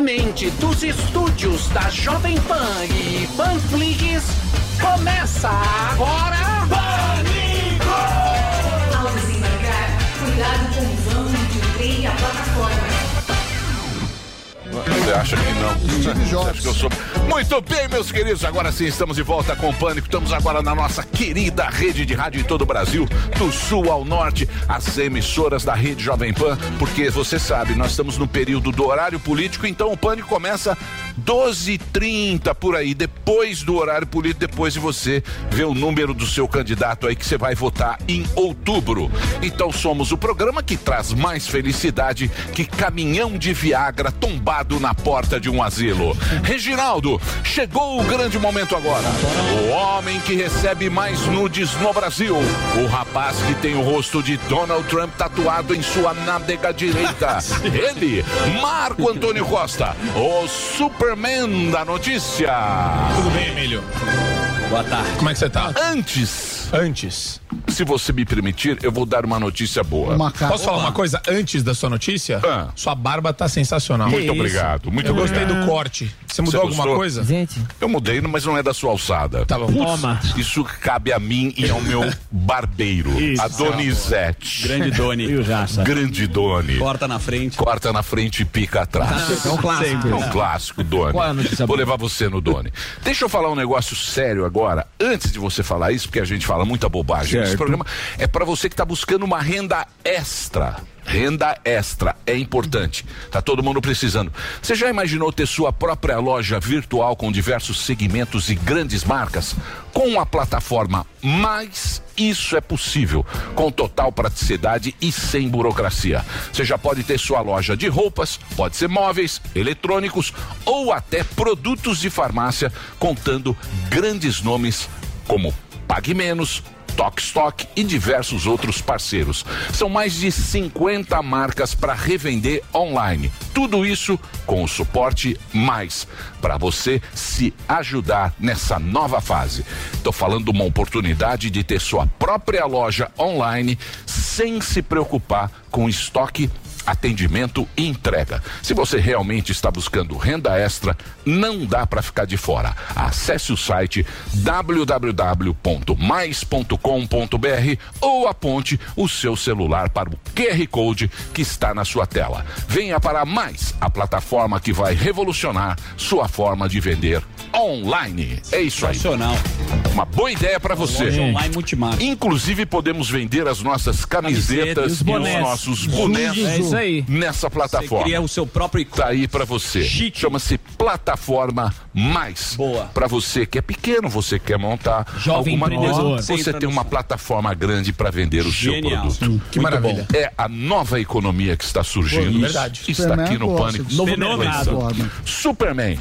Diretamente dos estúdios da Jovem Pan e Panflix, começa agora... Cuidado com Você acha que não? Você acha que eu sou... Muito bem, meus queridos. Agora sim, estamos de volta com o Pânico. Estamos agora na nossa querida rede de rádio em todo o Brasil, do sul ao norte, as emissoras da rede Jovem Pan, porque você sabe, nós estamos no período do horário político, então o Pânico começa 12h30 por aí, depois do horário político, depois de você ver o número do seu candidato aí que você vai votar em outubro. Então somos o programa que traz mais felicidade que caminhão de Viagra tombado na porta de um asilo. Reginaldo, chegou o grande momento agora. O homem que recebe mais nudes no Brasil. O rapaz que tem o rosto de Donald Trump tatuado em sua nádega direita. Ele, Marco Antônio Costa, o Superman da notícia. Tudo bem, Emílio? Boa tarde. Como é que você tá? Antes, Antes. Se você me permitir, eu vou dar uma notícia boa. Posso falar uma coisa antes da sua notícia? Ah. Sua barba tá sensacional. Muito obrigado, muito Eu gostei obrigado. do corte. Você mudou Você alguma gostou? coisa? Gente, Eu mudei, mas não é da sua alçada. Tá bom. Putz, Toma. Isso cabe a mim e ao meu barbeiro, a Donizete. grande Doni. Grande Doni. Corta na frente. Corta na frente e pica atrás. É um clássico. É um clássico, Doni. Qual é a notícia Vou levar você no Doni. Deixa eu falar um negócio sério agora, antes de você falar isso, porque a gente fala muita bobagem. Esse programa é para você que está buscando uma renda extra. Renda extra é importante. Tá todo mundo precisando. Você já imaginou ter sua própria loja virtual com diversos segmentos e grandes marcas? Com a plataforma Mais, isso é possível, com total praticidade e sem burocracia. Você já pode ter sua loja de roupas, pode ser móveis, eletrônicos ou até produtos de farmácia, contando grandes nomes como Pague Menos, Tok Stock e diversos outros parceiros. São mais de 50 marcas para revender online. Tudo isso com o suporte mais para você se ajudar nessa nova fase. Estou falando uma oportunidade de ter sua própria loja online sem se preocupar com estoque atendimento e entrega. Se você realmente está buscando renda extra, não dá para ficar de fora. Acesse o site www.mais.com.br ou aponte o seu celular para o QR Code que está na sua tela. Venha para Mais, a plataforma que vai revolucionar sua forma de vender online. É isso aí. Nacional. Uma boa ideia para você. Online multimarca. Inclusive podemos vender as nossas camisetas Camisetas, e os bonés. nossos bonés É isso aí. nessa Você plataforma. cria o seu próprio Tá aí pra você. Chique. Chama-se Plataforma Mais. Boa. Pra você que é pequeno, você quer montar Jovem alguma coisa, empreendedor. Você você entra tem no uma plataforma grande pra vender o Genial. seu produto. Que maravilha. É a nova economia que está surgindo. Verdade. Está Superman aqui no gosta Pânico. Novo mercado. Superman.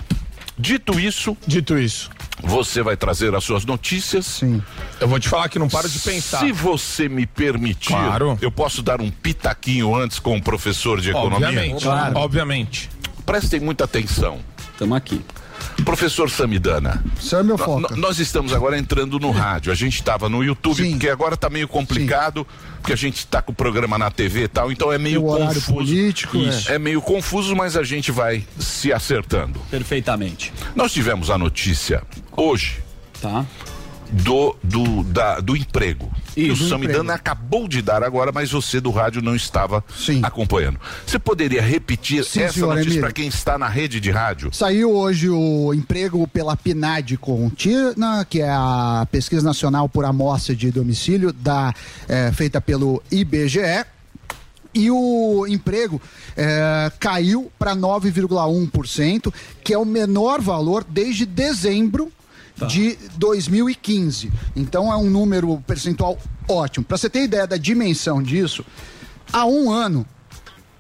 Dito isso, Dito isso, você vai trazer as suas notícias. Sim. eu vou te falar que não paro de pensar. Se você me permitir, Claro. eu posso dar um pitaquinho antes com o professor de economia? Obviamente. Claro. Obviamente. Prestem muita atenção. Tamo aqui. Professor Samidana, é nó- nós estamos agora entrando no rádio. A gente estava no YouTube, Sim. porque agora tá meio complicado, porque a gente está com o programa na TV e tal, então é meio confuso. político, é. É meio confuso, mas a gente vai se acertando. Perfeitamente. Nós tivemos a notícia hoje Tá? do, do, da- do emprego. Que o Samidana acabou de dar agora, mas você do rádio não estava Sim. acompanhando. Você poderia repetir Sim, essa senhor notícia para quem está na rede de rádio? Saiu hoje o emprego pela PNAD contínua, que é a Pesquisa Nacional por Amostra de Domicílio, da, eh, feita pelo IBGE. E o emprego eh, caiu para 9,1%, que é o menor valor desde dezembro de 2015. Então é um número percentual ótimo. Para você ter ideia da dimensão disso, há um ano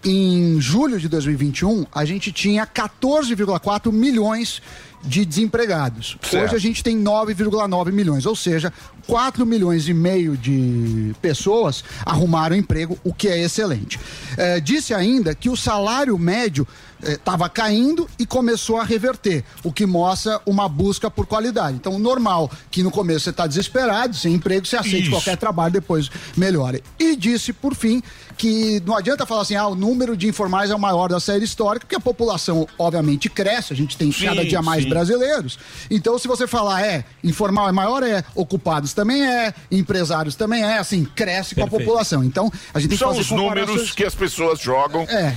em julho de 2021, a gente tinha 14,4 milhões de desempregados. Certo. Hoje a gente tem 9,9 milhões, ou seja, 4 milhões e meio de pessoas arrumaram emprego, o que é excelente. Eh, disse ainda que o salário médio estava caindo e começou a reverter, o que mostra uma busca por qualidade. Então, normal que no começo você está desesperado, sem emprego, você aceite Isso. qualquer trabalho, depois melhora. E disse, por fim, que não adianta falar assim, ah, o número de informais é o maior da série histórica, porque a população, obviamente, cresce, a gente tem Sim, cada dia mais. Brasileiros. Então, se você falar, é, informal é maior, é, ocupados também é, empresários também é, assim, cresce com a Perfeito. população. Então, a gente tem que São fazer os números que as pessoas jogam. É.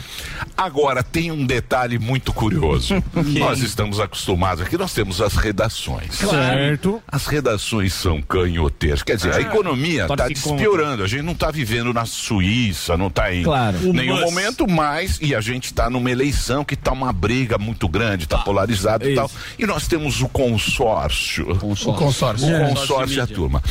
Agora, tem um detalhe muito curioso. nós estamos acostumados aqui, nós temos as redações. Certo. As redações são canhoteiras. Quer dizer, a economia está despiorando. A gente não está vivendo na Suíça, não está em Claro. Nenhum must. momento mais. E a gente está numa eleição que está uma briga muito grande, está polarizado e tal. E nós temos o consórcio. O consórcio. O É. consórcio e a turma.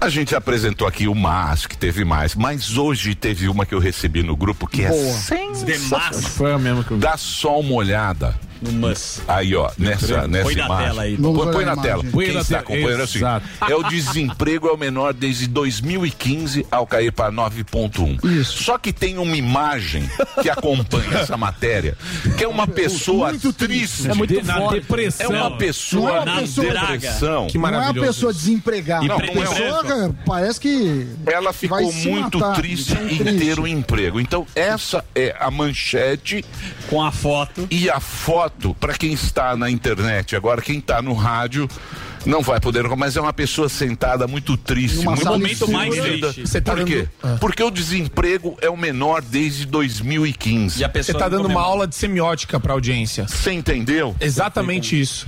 A gente apresentou aqui o MAS, que teve mais, mas hoje teve uma que eu recebi no grupo que é Boa. sensacional. Foi a mesma que eu vi. Dá só uma olhada. No mus. Aí, ó, nessa, nessa Põe na imagem. tela aí. Põe, põe na a tela. imagem. Põe Quem na está tela. acompanhando é Exato. é o desemprego é o menor desde 2015 ao cair para 9,1. Isso. Só que tem uma imagem que acompanha essa matéria, que é uma pessoa triste. É muito na forte. É depressão. uma pessoa é uma na pessoa- depressão. Que Não é uma pessoa desempregada. Não, a não é pessoa, cara, parece que. Ela vai ficou se muito matar. triste em triste. ter um emprego. Então, essa é a manchete Com a foto. e a foto, para quem está na internet, agora quem está no rádio não vai poder, mas é uma pessoa sentada muito triste, muito momento mais triste. Você tá Por quê? dando- Porque o desemprego é o menor desde 2015. E a Você pessoa tá não dando uma aula de semiótica pra audiência. Você entendeu? Exatamente isso.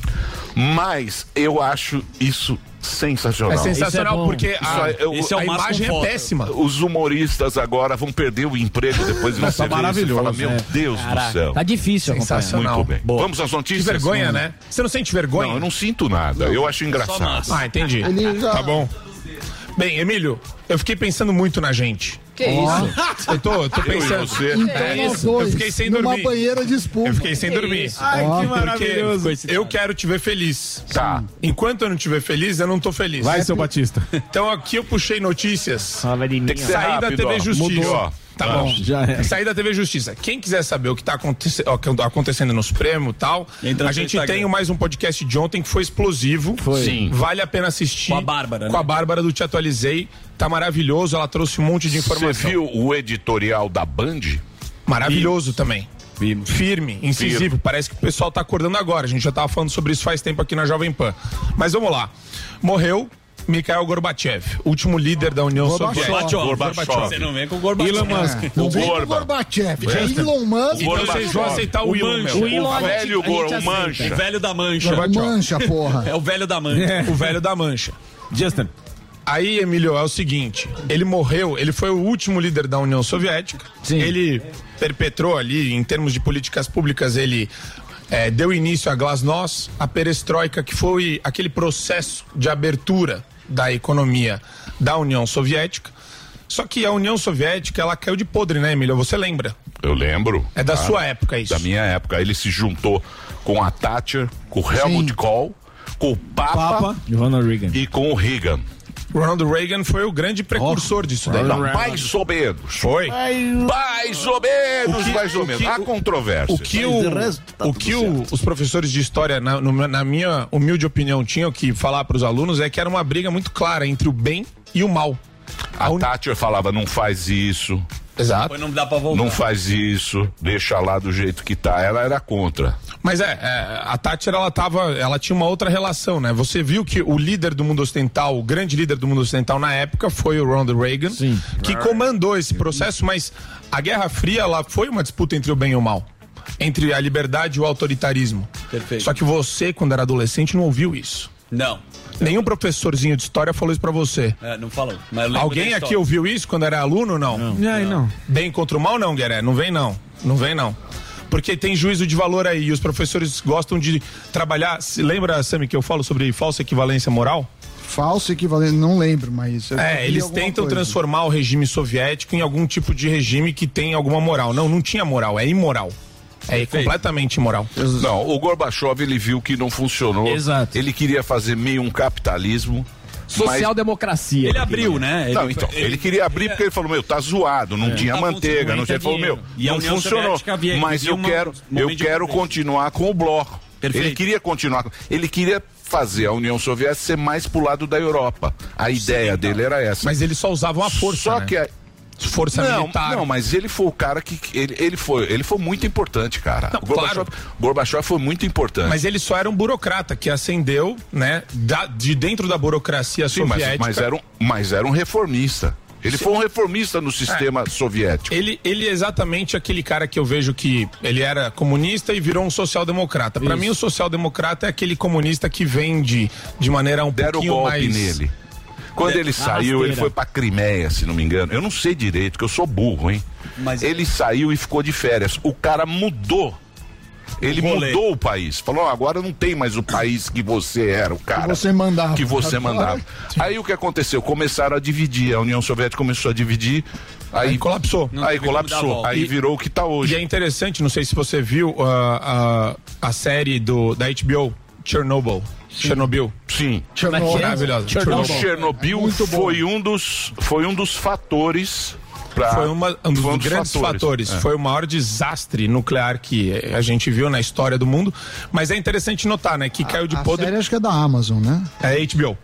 Mas eu acho isso sensacional. É sensacional bom. porque a, Isso é- é o a imagem é péssima. Os humoristas agora vão perder o emprego depois de você tá ver isso e maravilhoso, fala, meu é. Deus Caraca. do céu. Tá difícil. Sensacional. Muito bem. Boa. Vamos às Que notícias? vergonha, né? Você não sente vergonha? Não, eu não sinto nada. Eu acho engraçado. Ah, entendi. Já- Tá bom. Bem, Emílio, eu fiquei pensando muito na gente. Que isso? Eu tô, eu tô Eu pensando. você. Então, É nós isso, dois, eu fiquei sem numa dormir. banheira de espuma. Eu fiquei sem dormir. Ai, Ó, que Porque maravilhoso. eu quero te ver feliz. Tá. Enquanto eu não estiver feliz, eu não tô feliz. Vai, seu Batista. Então aqui eu puxei notícias. Fala de Tem que Saí da TV ó. Justiça. Mudou, ó. Tá Ah. bom. Já é. Saí da TV Justiça. Quem quiser saber o que tá aconte- acontecendo no Supremo e tal, Entra a gente Instagram. tem mais um podcast de ontem que foi explosivo. Foi. Sim. Vale a pena assistir. Com a Bárbara, Com né? a Bárbara do Te Atualizei. Tá maravilhoso. Ela trouxe um monte de Você informação. viu o editorial da Band? Maravilhoso também. Firme. Firme, incisivo. Firme. Parece que o pessoal tá acordando agora. A gente já tava falando sobre isso faz tempo aqui na Jovem Pan. Mas vamos lá. Morreu Mikhail Gorbachev, último líder da União Gorbachev. Soviética. Gorbachev. Você não vem com o Gorbachev. Elon Musk. Não O o Gorba. Gorbachev, é Elon Musk. Então vocês vão aceitar o, O Elon, Mancha. meu. O Elon, O velho a gente Gor- o. Mancha. O velho da mancha. Gorbachev. Mancha, porra. É o velho da mancha. O velho da mancha. Justin. Aí, Emílio, é o seguinte: ele morreu, ele foi o último líder da União Soviética. Sim. Ele perpetrou ali, em termos de políticas públicas, ele eh, deu início à Glasnost, a perestroika, que foi aquele processo de abertura da economia da União Soviética. Só que a União Soviética, ela caiu de podre, né, Emílio? Você lembra? Eu lembro. É da Ah, sua época isso. Da minha época. Ele se juntou com a Thatcher, com o Helmut Sim. Kohl, com o Papa, Papa. E com o Reagan. Ronald Reagan foi o grande precursor disso daí. Não, mais ou menos. Foi. Mais ou menos, mais ou menos. Há controvérsia. O que, o, tá o que o- os professores de história, na, no- na minha humilde opinião, tinham que falar para os alunos é que era uma briga muito clara entre o bem e o mal. A uni- Thatcher falava, não faz isso, Exato. Depois não dá pra voltar. não faz isso, deixa lá do jeito que tá. Ela era contra. Mas é, é, a Thatcher ela tava, ela tinha uma outra relação, né? Você viu que o líder do mundo ocidental, o grande líder do mundo ocidental na época foi o Ronald Reagan, Sim. que comandou esse processo, mas a Guerra Fria ela foi uma disputa entre o bem e o mal, entre a liberdade e o autoritarismo. Perfeito. Só que você, quando era adolescente, não ouviu isso. Não. Nenhum professorzinho de história falou isso pra você. É, não falou. Alguém aqui ouviu isso quando era aluno ou não? Ai, não. Bem contra o mal, não, Gueré. Não vem, não. Não vem, não. Porque tem juízo de valor aí. E os professores gostam de trabalhar. Se lembra, Sami, que eu falo sobre falsa equivalência moral? falso equivalente, não lembro, mas. É, eles tentam coisa. transformar o regime soviético em algum tipo de regime que tem alguma moral. Não, não tinha moral, é imoral. É completamente imoral. Não, o Gorbachev ele viu que não funcionou. Exato. Ele queria fazer meio um capitalismo. Social-democracia. Ele abriu, né? Não, então, ele, queria abrir porque ele falou, meu, tá zoado, não tinha Tá manteiga, não tinha. Ele falou, meu. E a não União funcionou. Havia- Mas eu quero, eu quero continuar com o bloco. Perfeito. Ele queria continuar. Ele queria fazer a União Soviética ser mais pro lado da Europa. A ideia dele era essa. Mas eles só usavam a força. Só né? que a, Força não, militar. não, mas ele foi o cara que ele, ele foi, ele foi muito importante, cara. Não, o Gorbachev, Gorbachev foi muito importante. Mas ele só era um burocrata que ascendeu, né, da- de dentro da burocracia Sim, mas, soviética. mas era um, mas era um reformista. Ele foi um reformista no sistema soviético. Ele, ele é exatamente aquele cara que eu vejo que ele era comunista e virou um social-democrata. Pra mim, o social-democrata é aquele comunista que vende de maneira um Deram pouquinho golpe mais... nele. Quando ele saiu, ele foi pra Crimeia, se não me engano. Eu não sei direito, que eu sou burro, hein? Mas- Ele saiu e ficou de férias. O cara mudou. Ele rolê. mudou o país. Falou, "Ó, agora não tem mais o país que você era, o cara. Que você mandava. Que você mandava. Aí o que aconteceu? Começaram a dividir. A União Soviética começou a dividir. Aí, Aí colapsou. Não aí a colapsou. Aí E- virou o que tá E hoje. é interessante, não sei se você viu ah, a, a série do, da HBO, Chernobyl. Chernobyl. Sim. Chernobyl. Maravilhosa. O Chernobyl. Chernobyl Muito bom. foi um dos foi um dos fatores pra, Foi uma- um dos foi grandes fatores. É. Foi o maior desastre nuclear que a gente viu na história do mundo. Mas é interessante notar, né? Que caiu de A podre. série acho que é da Amazon, né? É HBO.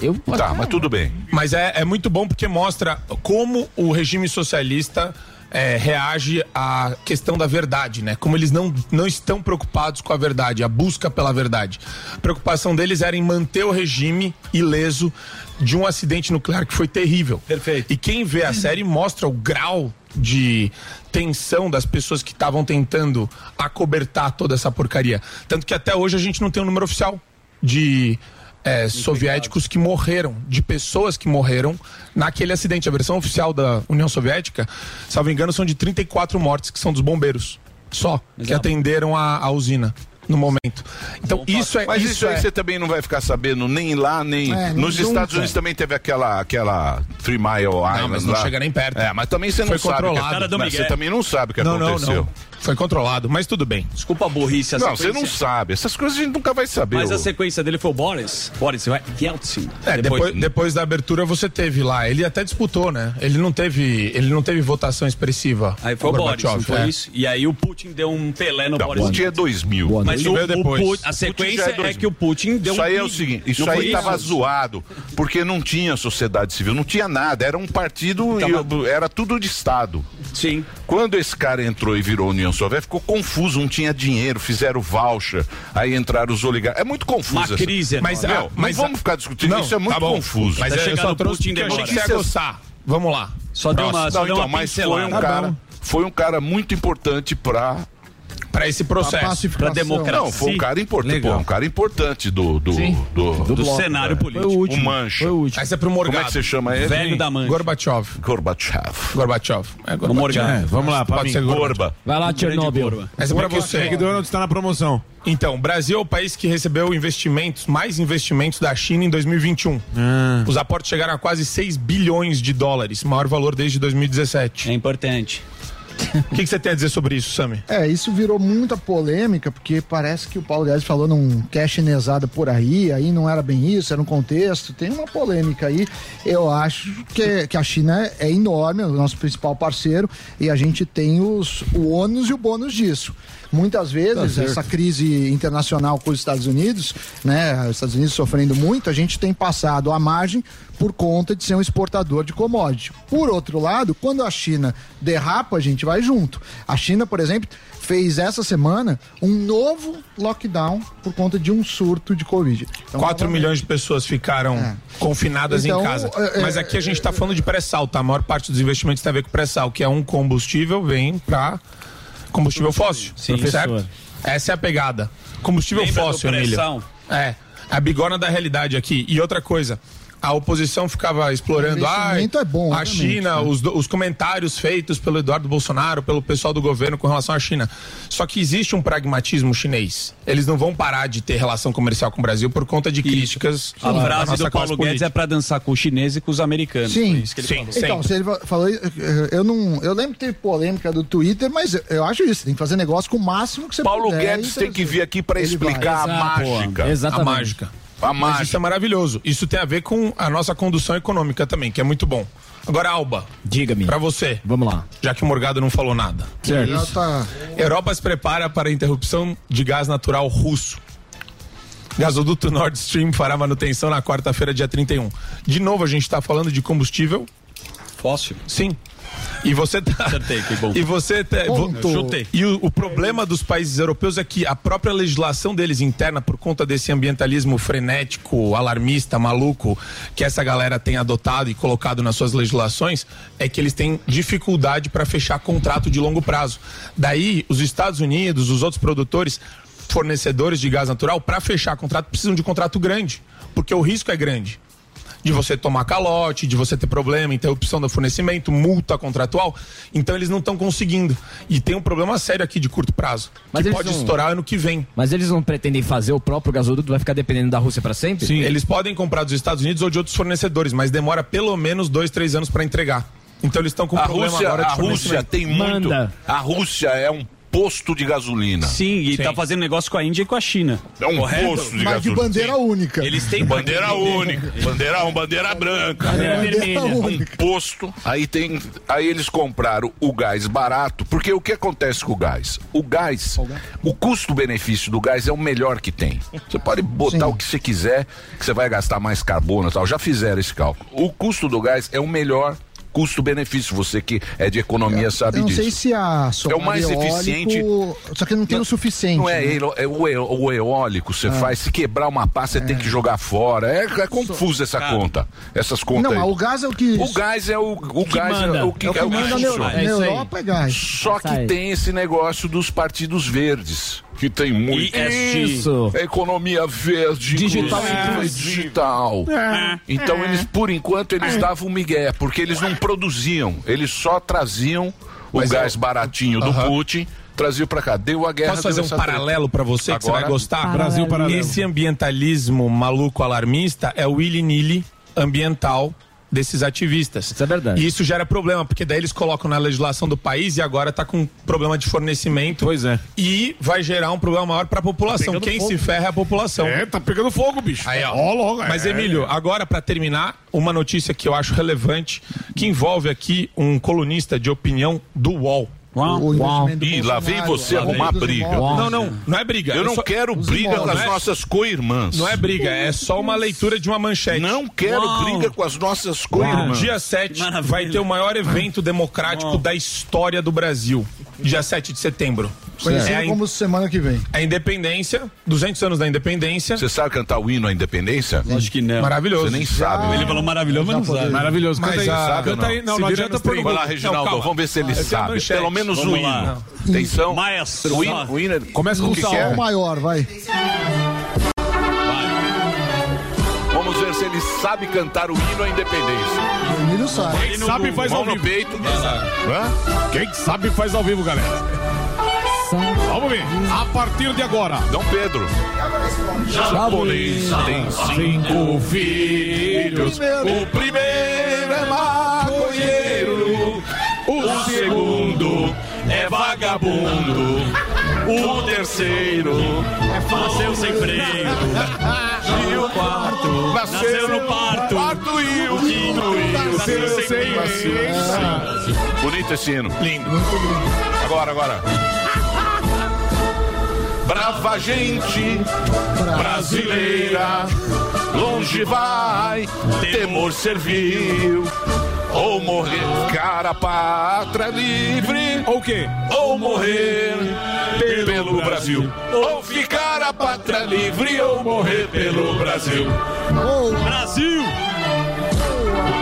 Eu, Tá, mas tudo bem. Mas é, é muito bom porque mostra como o regime socialista é, reage à questão da verdade, né? Como eles não, não estão preocupados com a verdade, a busca pela verdade. A preocupação deles era em manter o regime ileso de um acidente nuclear que foi terrível. Perfeito. E quem vê a série mostra o grau de tensão das pessoas que estavam tentando acobertar toda essa porcaria. Tanto que até hoje a gente não tem um número oficial de é, soviéticos que morreram, de pessoas que morreram naquele acidente. A versão oficial da União Soviética, salvo engano, são de 34 mortes, que são dos bombeiros. Só, que Exato. atenderam a, a usina no momento. Então, isso é. Mas isso, aí é- você também não vai ficar sabendo nem lá, nem. É, Nos não- Estados nunca. Unidos também teve aquela, aquela Three Mile Island. mas não lá. chega nem perto. É, mas também você não Foi sabe. que- controlado. Cara do mas Miguel. você também não sabe o que Não, não, aconteceu. não. Foi controlado, mas tudo bem. Desculpa a burrice, a Não, você não sabe. Essas coisas a gente nunca vai saber. Mas a sequência dele foi o Boris. Boris Yeltsin. É, depois, depois da abertura você teve lá. Ele até disputou, né? Ele não teve, ele não teve votação expressiva. Aí foi o Boris, não foi é. isso? E aí o Putin deu um Pelé no Não, Boris. Putin é 2000. Mas Isso o, depois. A Putin sequência é é, 2000. que o Putin deu Isso um aí é o seguinte, isso aí foi tava isso? zoado, porque não tinha sociedade civil, não tinha nada, era um partido, Tava- e era tudo de Estado. Sim. Quando esse cara entrou e virou União Soviética, ficou confuso, não tinha dinheiro, fizeram voucher, aí entraram os oligarcas. É muito confuso. Uma essa- crise Mas, Meu, mas não vamos ficar discutindo Não, isso, é muito tá bom. confuso. Mas Tá é, eu chegando só trouxe Putin eu achei demora. que ia gostar. Vamos lá. Só deu uma, só Não, deu então, uma mas foi um Tá cara, bom. foi um cara muito importante pra Para esse processo. pra democracia. Não, foi um cara importante, pô, um cara importante do do do, do cenário Foi o político. último. O Mancha. Foi o último. Essa é pro Como Morgado. é que você chama ele? Velho da mancha. Gorbachev. Gorbachev. Gorbachev. É Vamos Gorbachev. Morgado. É, vamos lá, Pode mim. ser Gorbachev. Gorba. Vai lá, Grande Chernobyl. Gorba. Essa é pra O você. McDonald's está na promoção. Então, o Brasil é o país que recebeu investimentos, mais investimentos da China em 2021. Os aportes chegaram a quase 6 bilhões de dólares, maior valor desde 2017. É importante. O que, que você tem a dizer sobre isso, Sami? É, isso virou muita polêmica, porque parece que o Paulo Guedes falou num cash chinesada por aí, aí não era bem isso, era um contexto. Tem uma polêmica aí. Eu acho que, que a China é enorme, é o nosso principal parceiro, e a gente tem os, o ônus e o bônus disso. Muitas vezes, essa crise internacional com os Estados Unidos, né, os Estados Unidos sofrendo muito, a gente tem passado à margem por conta de ser um exportador de commodity. Por outro lado, quando a China derrapa, a gente vai junto. A China, por exemplo, fez essa semana um novo lockdown por conta de um surto de Covid. Então, 4 novamente, milhões de pessoas ficaram É. confinadas Então, em casa. é, é, Mas aqui a gente está falando de pré-sal, tá? A maior parte dos investimentos tem a ver com pré-sal, que é um combustível, vem para combustível fóssil. Sim. certo? Professor. Essa é a pegada. Combustível Lembra fóssil, Emílio. É. A bigorna da realidade aqui. E outra coisa. A oposição ficava explorando ah, é bom, a obviamente, China, né? os, os comentários feitos pelo Eduardo Bolsonaro, pelo pessoal do governo com relação à China. Só que existe um pragmatismo chinês. Eles não vão parar de ter relação comercial com o Brasil por conta de críticas A frase nossa do Paulo Guedes é pra dançar com os chineses e com os americanos. Sim, isso que ele sim. Então, se ele fa- falou, eh, eu não, eu lembro que teve polêmica do Twitter, mas eu- acho isso, tem que fazer negócio com o máximo que você Paulo puder. Guedes e tem que vir aqui para Ele vai. explicar a Exato, mágica. pô. A Exatamente. mágica. A Mas isso é maravilhoso. Isso tem a ver com a nossa condução econômica também, que é muito bom. Agora, Alba, Diga-me. pra você, Vamos lá. já que o Morgado não falou nada. Já tá- Europa se prepara para a interrupção de gás natural russo. Gasoduto Nord Stream fará manutenção na quarta-feira, dia 31. De novo, a gente está falando de combustível? Fóssil. Sim. E você tá. Acertei, que bom. E você tá. Chutei. E o, o problema dos países europeus é que a própria legislação deles interna, por conta desse ambientalismo frenético, alarmista, maluco, que essa galera tem adotado e colocado nas suas legislações, é que eles têm dificuldade para fechar contrato de longo prazo. Daí, os Estados Unidos, os outros produtores, fornecedores de gás natural, para fechar contrato, precisam de contrato grande, porque o risco é grande de você tomar calote, de você ter problema, interrupção do fornecimento, multa contratual. Então eles não estão conseguindo. E tem um problema sério aqui de curto prazo, Mas que pode não- estourar ano que vem. Mas eles não pretendem fazer o próprio gasoduto, vai ficar dependendo da Rússia pra sempre? Sim, eles podem comprar dos Estados Unidos ou de outros fornecedores, mas demora pelo menos dois, três anos para entregar. Então eles estão com um problema Rússia, agora de a Rússia tem muito. Manda. A Rússia é um posto de gasolina. Sim, e Sim. tá fazendo negócio com a Índia e com a China. É um Correto? posto de Mas de gasolina. bandeira única. Eles têm Bandeira única. Bandeira um, bandeira branca. Bandeira Bandeira vermelha. um única. posto, aí tem, aí eles compraram o gás barato, porque o que acontece com o gás? O gás, o custo-benefício do gás é o melhor que tem. Você pode botar Sim. o que você quiser, que você vai gastar mais carbono e tal. Já fizeram esse cálculo. O custo do gás é o melhor custo-benefício. Você que é de economia sabe Eu não disso. sei se a solar É o mais eólico, eficiente. Só que não tem o suficiente. Não é, né? é o, e- o eólico, você faz, se quebrar uma pá, você tem que jogar fora. É, é confusa essa conta. Essas contas Não, aí. mas o gás é o que. O gás é o, o gás manda. é o que, é o que é o que manda na funciona. Europa. É aí. Europa é gás. Só que tem esse negócio dos partidos verdes, que tem muito. ESG. Isso. É economia verde, Digital inclusive, inclusive. digital. Então eles, por enquanto, eles davam migué, porque eles não produziam, eles só traziam o Mas gás eu- baratinho do. Putin, traziam pra cá. Deu a guerra. Posso fazer um paralelo pra você que você Agora- vai gostar? Brasil paralelo. Esse ambientalismo maluco alarmista é o willy-nilly ambiental desses ativistas. Isso é verdade. E isso gera problema, porque daí eles colocam na legislação do país e agora tá com problema de fornecimento. Pois é. E vai gerar um problema maior pra população. pegando Quem fogo. se ferra é a população. É, tá pegando fogo, bicho. Aí, ó. Ó, logo, Mas, é. Emílio, agora pra terminar, uma notícia que eu acho relevante, que envolve aqui um colunista de opinião do UOL. Ih, lá vem você arrumar briga. Não, não, não é briga. Eu não só- quero briga com as nossas co-irmãs. Não é briga, é só uma leitura de uma manchete. Não quero Uau. briga com as nossas No co-irmãs. dia 7 Maravilha. vai ter o maior evento democrático da história do Brasil. Dia 7 de setembro. Conhecido É a, in- como semana que vem. a independência, 200 anos da independência. Você sabe cantar o hino à independência? Acho que não. Maravilhoso. Você nem sabe. Ele falou maravilhoso, mas não sabe. podemos. Maravilhoso. Mas Canta aí. a- Canta aí. não. Não, não adianta por. Vai lá, Reginaldo, calma. vamos ver se ele Eu tenho a sabe. Pelo menos o Vamos hino. lá. Atenção. Maestro. O hino, o hino é- Começa com o que sal. que é? O maior, vai. Sabe cantar o hino à independência. O sabe. Quem sabe faz ao vivo. peito. Quem sabe faz ao vivo, galera. Vamos ver. A partir de agora. Dom Pedro. Japonês tem cinco filhos. O primeiro é maconheiro. O segundo é vagabundo. O terceiro Nasceu sem freio. e o quarto Nasceu no parto. quarto e o quinto Nasceu sem. Bonito esse hino. Lindo. Agora, agora. Brava gente brasileira, longe vai, temor servil. Ou morrer, cara, pátria livre, Ou o quê? ou morrer pelo Brasil. Ou ficar a pátria livre, ou morrer pelo Brasil. Brasil!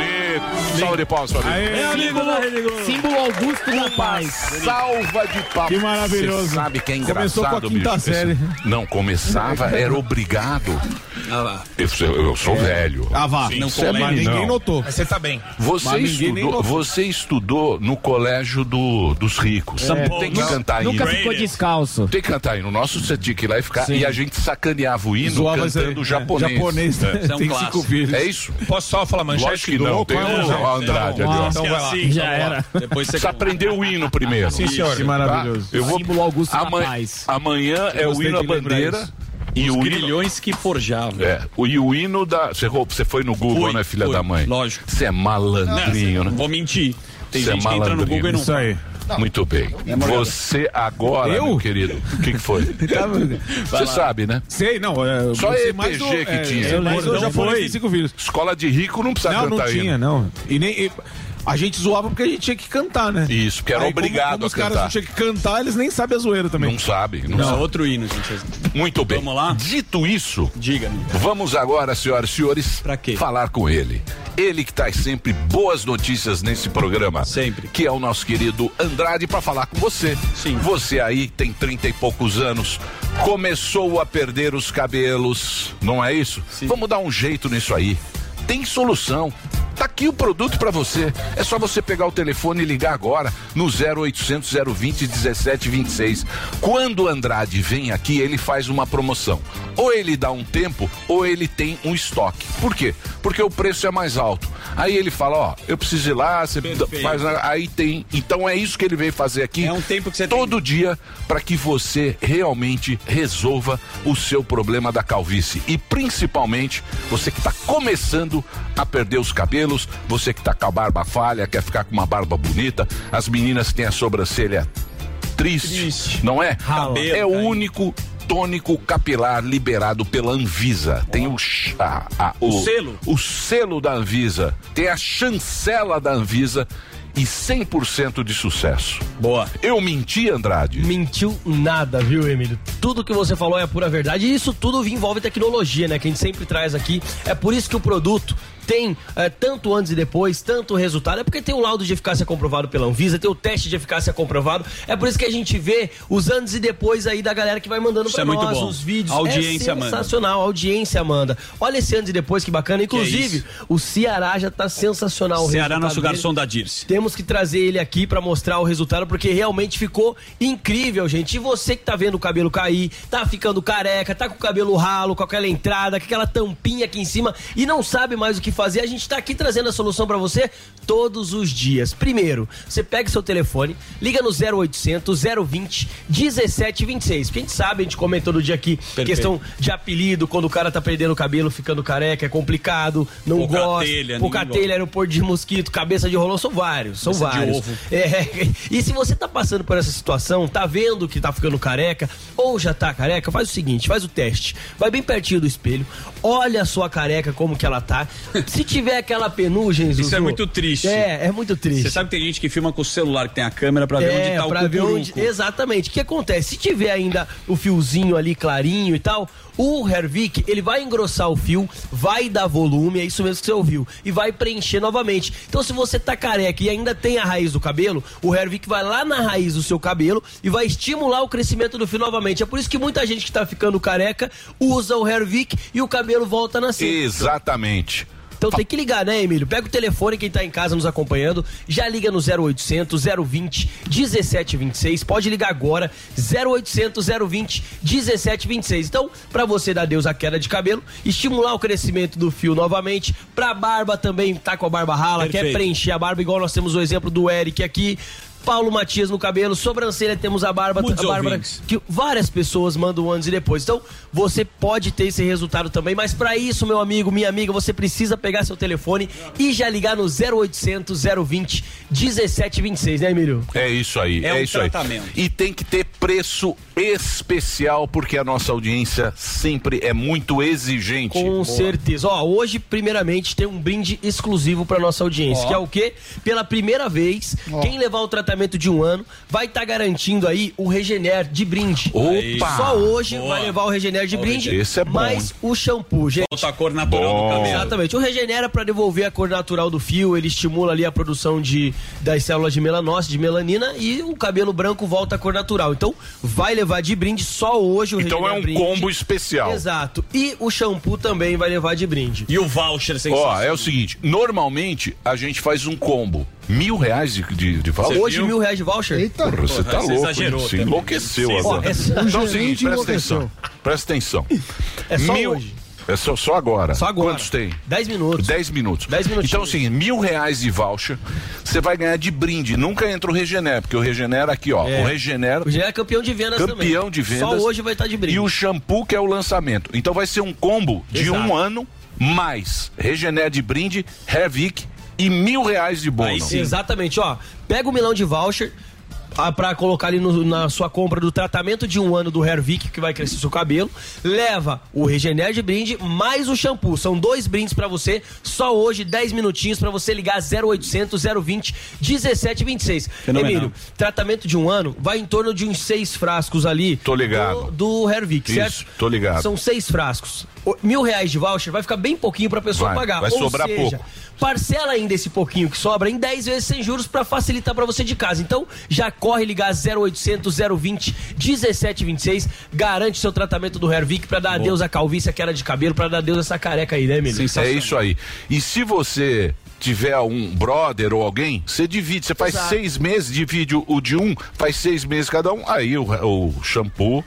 Aê, salve de palmas pra mim. Aê, amigo da Rede Globo. Símbolo Augusto da Paz. Salva de palmas. Que maravilhoso. Você sabe que é engraçado, Começou com a quinta bicho. série. Não, começava, era obrigado. Ah lá. Eu, sou- eu sou velho. Ah, vá. Sim, não Você é Mas ninguém notou. Mas você tá bem. Você estudou, notou. você estudou no colégio do, dos ricos. Tem que cantar Nunca hino. ficou descalço. Tem que cantar hino. Nosso você tinha que ir lá e ficar. E a gente sacaneava o hino Zoava cantando É, japonês. Japonês, é um Tem clássico. cinco filhos. É isso? Posso só falar manchete Lógico que não. louco? Tem Qual Andrade ali, ó. Então vai lá. Assim, Já vamos lá. era. Depois você Precisa aprender o hino primeiro. Sim, senhor. Que maravilhoso. Eu vou... Símbolo Augusto da Amanhã, Paz. amanhã é o hino à lembrar bandeira e Os o hino... grilhões que forjavam. É, o, e o hino da... Você, rou- você foi no Google, Fui, né, filha fui, da mãe? lógico. Você é malandrinho, Não né? vou mentir. Tem Você é gente que entra no malandrinho. Google e não Isso aí. Muito bem. Você agora, Eu? meu querido, o que, que foi? Você sabe, né? Sei, não. É, Só EPG mais do- que é, tinha. Eu Não já foi cinco filhos. Escola de rico não precisa Não, não cantar tinha, hino. não. E nem. e- a gente zoava porque a gente tinha que cantar, né? Isso, porque era Aí, como- obrigado como a os caras cantar. não tinham que cantar, eles nem sabem a zoeira também. Não sabe, não, Não, sabe. outro hino, gente. Muito bem. Vamos lá? Dito isso, Diga-me. vamos agora, senhoras e senhores, Pra quê? falar com ele. Ele que traz sempre boas notícias nesse programa. Sempre. Que é o nosso querido Andrade para falar com você. Sim. Você aí tem 30 e poucos anos, começou a perder os cabelos, não é isso? Sim. Vamos dar um jeito nisso aí. Tem solução. Tá aqui o produto para você. É só você pegar o telefone e ligar agora no 0800 020 1726. Quando o Andrade vem aqui, ele faz uma promoção. Ou ele dá um tempo, ou ele tem um estoque. Por quê? Porque o preço é mais alto. Aí ele fala, ó, eu preciso ir lá, você Perfeito. faz, aí tem. Então é isso que ele veio fazer aqui. É um tempo que você tem. todo dia para que você realmente resolva o seu problema da calvície e principalmente você que está começando a perder os cabelos, você que está com a barba falha, quer ficar com uma barba bonita, as meninas que têm a sobrancelha triste, Triste. não é? Cabelo é o único tônico capilar liberado pela Anvisa. Tem o, a- a- O selo? o selo da Anvisa, tem a chancela da Anvisa e 100% de sucesso. Boa. Eu menti, Andrade? Mentiu nada, viu, Emílio? Tudo que você falou é a pura verdade. E isso tudo envolve tecnologia, né? Que a gente sempre traz aqui. É por isso que o produto tem é, tanto antes e depois, tanto resultado. É porque tem o laudo de eficácia comprovado pela Anvisa, tem o teste de eficácia comprovado. É por isso que a gente vê os antes e depois aí da galera que vai mandando pra é nós os vídeos. A audiência é manda. sensacional, a audiência manda. Olha esse antes e depois, que bacana. Inclusive, isso? o Ceará já tá sensacional. o Ceará, nosso dele. garçom da Dirce. Temos que trazer ele aqui pra mostrar o resultado, porque realmente ficou incrível, gente. E você que tá vendo o cabelo cair, tá ficando careca, tá com o cabelo ralo, com aquela entrada, com aquela tampinha aqui em cima e não sabe mais o que fazer, a gente tá aqui trazendo a solução pra você todos os dias. Primeiro, você pega seu telefone, liga no 0800 020 1726. Porque a gente sabe, a gente comenta todo dia aqui, questão de apelido, quando o cara tá perdendo o cabelo, ficando careca, é complicado, não Pouca gosta. telha, pouca telha, aeroporto de mosquito, cabeça de rolão, são vários, são Cabeça de vários. É, e se você tá passando por essa situação, tá vendo que tá ficando careca, ou já tá careca, faz o seguinte, faz o teste. Vai bem pertinho do espelho, olha a sua careca como que ela tá. Se tiver aquela penugem, Isso Zuzu, é muito triste. É, é muito triste. Você sabe que tem gente que filma com o celular que tem a câmera pra ver é, onde tá pra o ver onde. Exatamente. O que acontece? Se tiver ainda o fiozinho ali clarinho e tal, o Hervik, ele vai engrossar o fio, vai dar volume, é isso mesmo que você ouviu, e vai preencher novamente. Então, se você tá careca e ainda tem a raiz do cabelo, o Hervik vai lá na raiz do seu cabelo e vai estimular o crescimento do fio novamente. É por isso que muita gente que tá ficando careca usa o Hervik e o cabelo volta a nascer. Exatamente. Então tem que ligar, né, Emílio? Pega o telefone, quem tá em casa nos acompanhando, já liga no 0800 020 1726. Pode ligar agora, 0800 020 1726. Então, pra você dar Deus a queda de cabelo, estimular o crescimento do fio novamente, pra barba também, tá com a barba rala, quer Perfeito. preencher a barba, igual nós temos o exemplo do Eric aqui. Paulo Matias no cabelo, sobrancelha temos a barba, Muitos a Bárbara, que várias pessoas mandam antes e depois. Então, você pode ter esse resultado também, mas para isso, meu amigo, minha amiga, você precisa pegar seu telefone e já ligar no 0800 020 1726, né, Emílio? É isso aí, É é, um isso aí. tratamento. E tem que ter preço especial, porque a nossa audiência sempre é muito exigente. Com certeza. Ó, hoje, primeiramente, tem um brinde exclusivo para nossa audiência, que é o quê? Pela primeira vez, quem levar o tratamento tratamento de um ano, vai estar garantindo aí o Regener de brinde. Opa! Só hoje Boa. vai levar o Regener de Ó, brinde, esse é bom, mais o shampoo, gente. Volta a cor natural Bom. do cabelo. Exatamente. O Regenera para devolver a cor natural do fio, ele estimula ali a produção de, das células de melanócito, de melanina e o cabelo branco volta à cor natural. Então, vai levar de brinde só hoje o Então é um brinde. combo especial. Exato. E o shampoo também vai levar de brinde. E o voucher sensacional. Ó, é o seguinte, normalmente a gente faz um combo. Mil reais de, de, de voucher? Hoje, viu? mil reais de voucher? Eita. Porra, você tá você louco, exagerou? Você enlouqueceu Sim. agora. Ó, é então é o seguinte, presta atenção. Presta atenção. É só Mil- hoje. É só, só agora. Só agora. Quantos tem? 10 minutos. 10 minutos. Dez minutinhos. Então, assim, mil reais de voucher, você vai ganhar de brinde. Nunca entra o Regener, porque o Regener aqui, ó. É. O Regener. O Regenera é campeão de vendas também. Campeão de vendas. Só hoje vai estar de brinde. E o shampoo, que é o lançamento. Então vai ser um combo de Exato. um ano, mais Regener de brinde, Hervik e mil reais de bônus. Exatamente, ó. Pega o milão de voucher ah, pra colocar ali no- na sua compra do tratamento de um ano do Hervik, que vai crescer seu cabelo. Leva o Regener de brinde mais o shampoo. São dois brindes pra você. Só hoje, 10 minutinhos pra você ligar 0800 020 1726. Fenomenal. Emílio, tratamento de um ano vai em torno de uns seis frascos ali. Tô ligado. Do, do Hervik, certo? tô ligado. São seis frascos. Mil reais de voucher vai ficar bem pouquinho pra pessoa Vai, pagar. vai Ou sobrar seja, pouco. Parcela ainda esse pouquinho que sobra em 10 vezes sem juros pra facilitar pra você de casa. Então, já corre ligar 0800 020 1726, garante seu tratamento do Hervik pra dar adeus à calvície, à queda de cabelo, pra dar adeus a essa careca aí, né, Emílio? É isso aí. E se você tiver um brother ou alguém, você divide. Você faz Exato. seis meses, divide o, o de um, faz seis meses cada um. Aí o, o shampoo,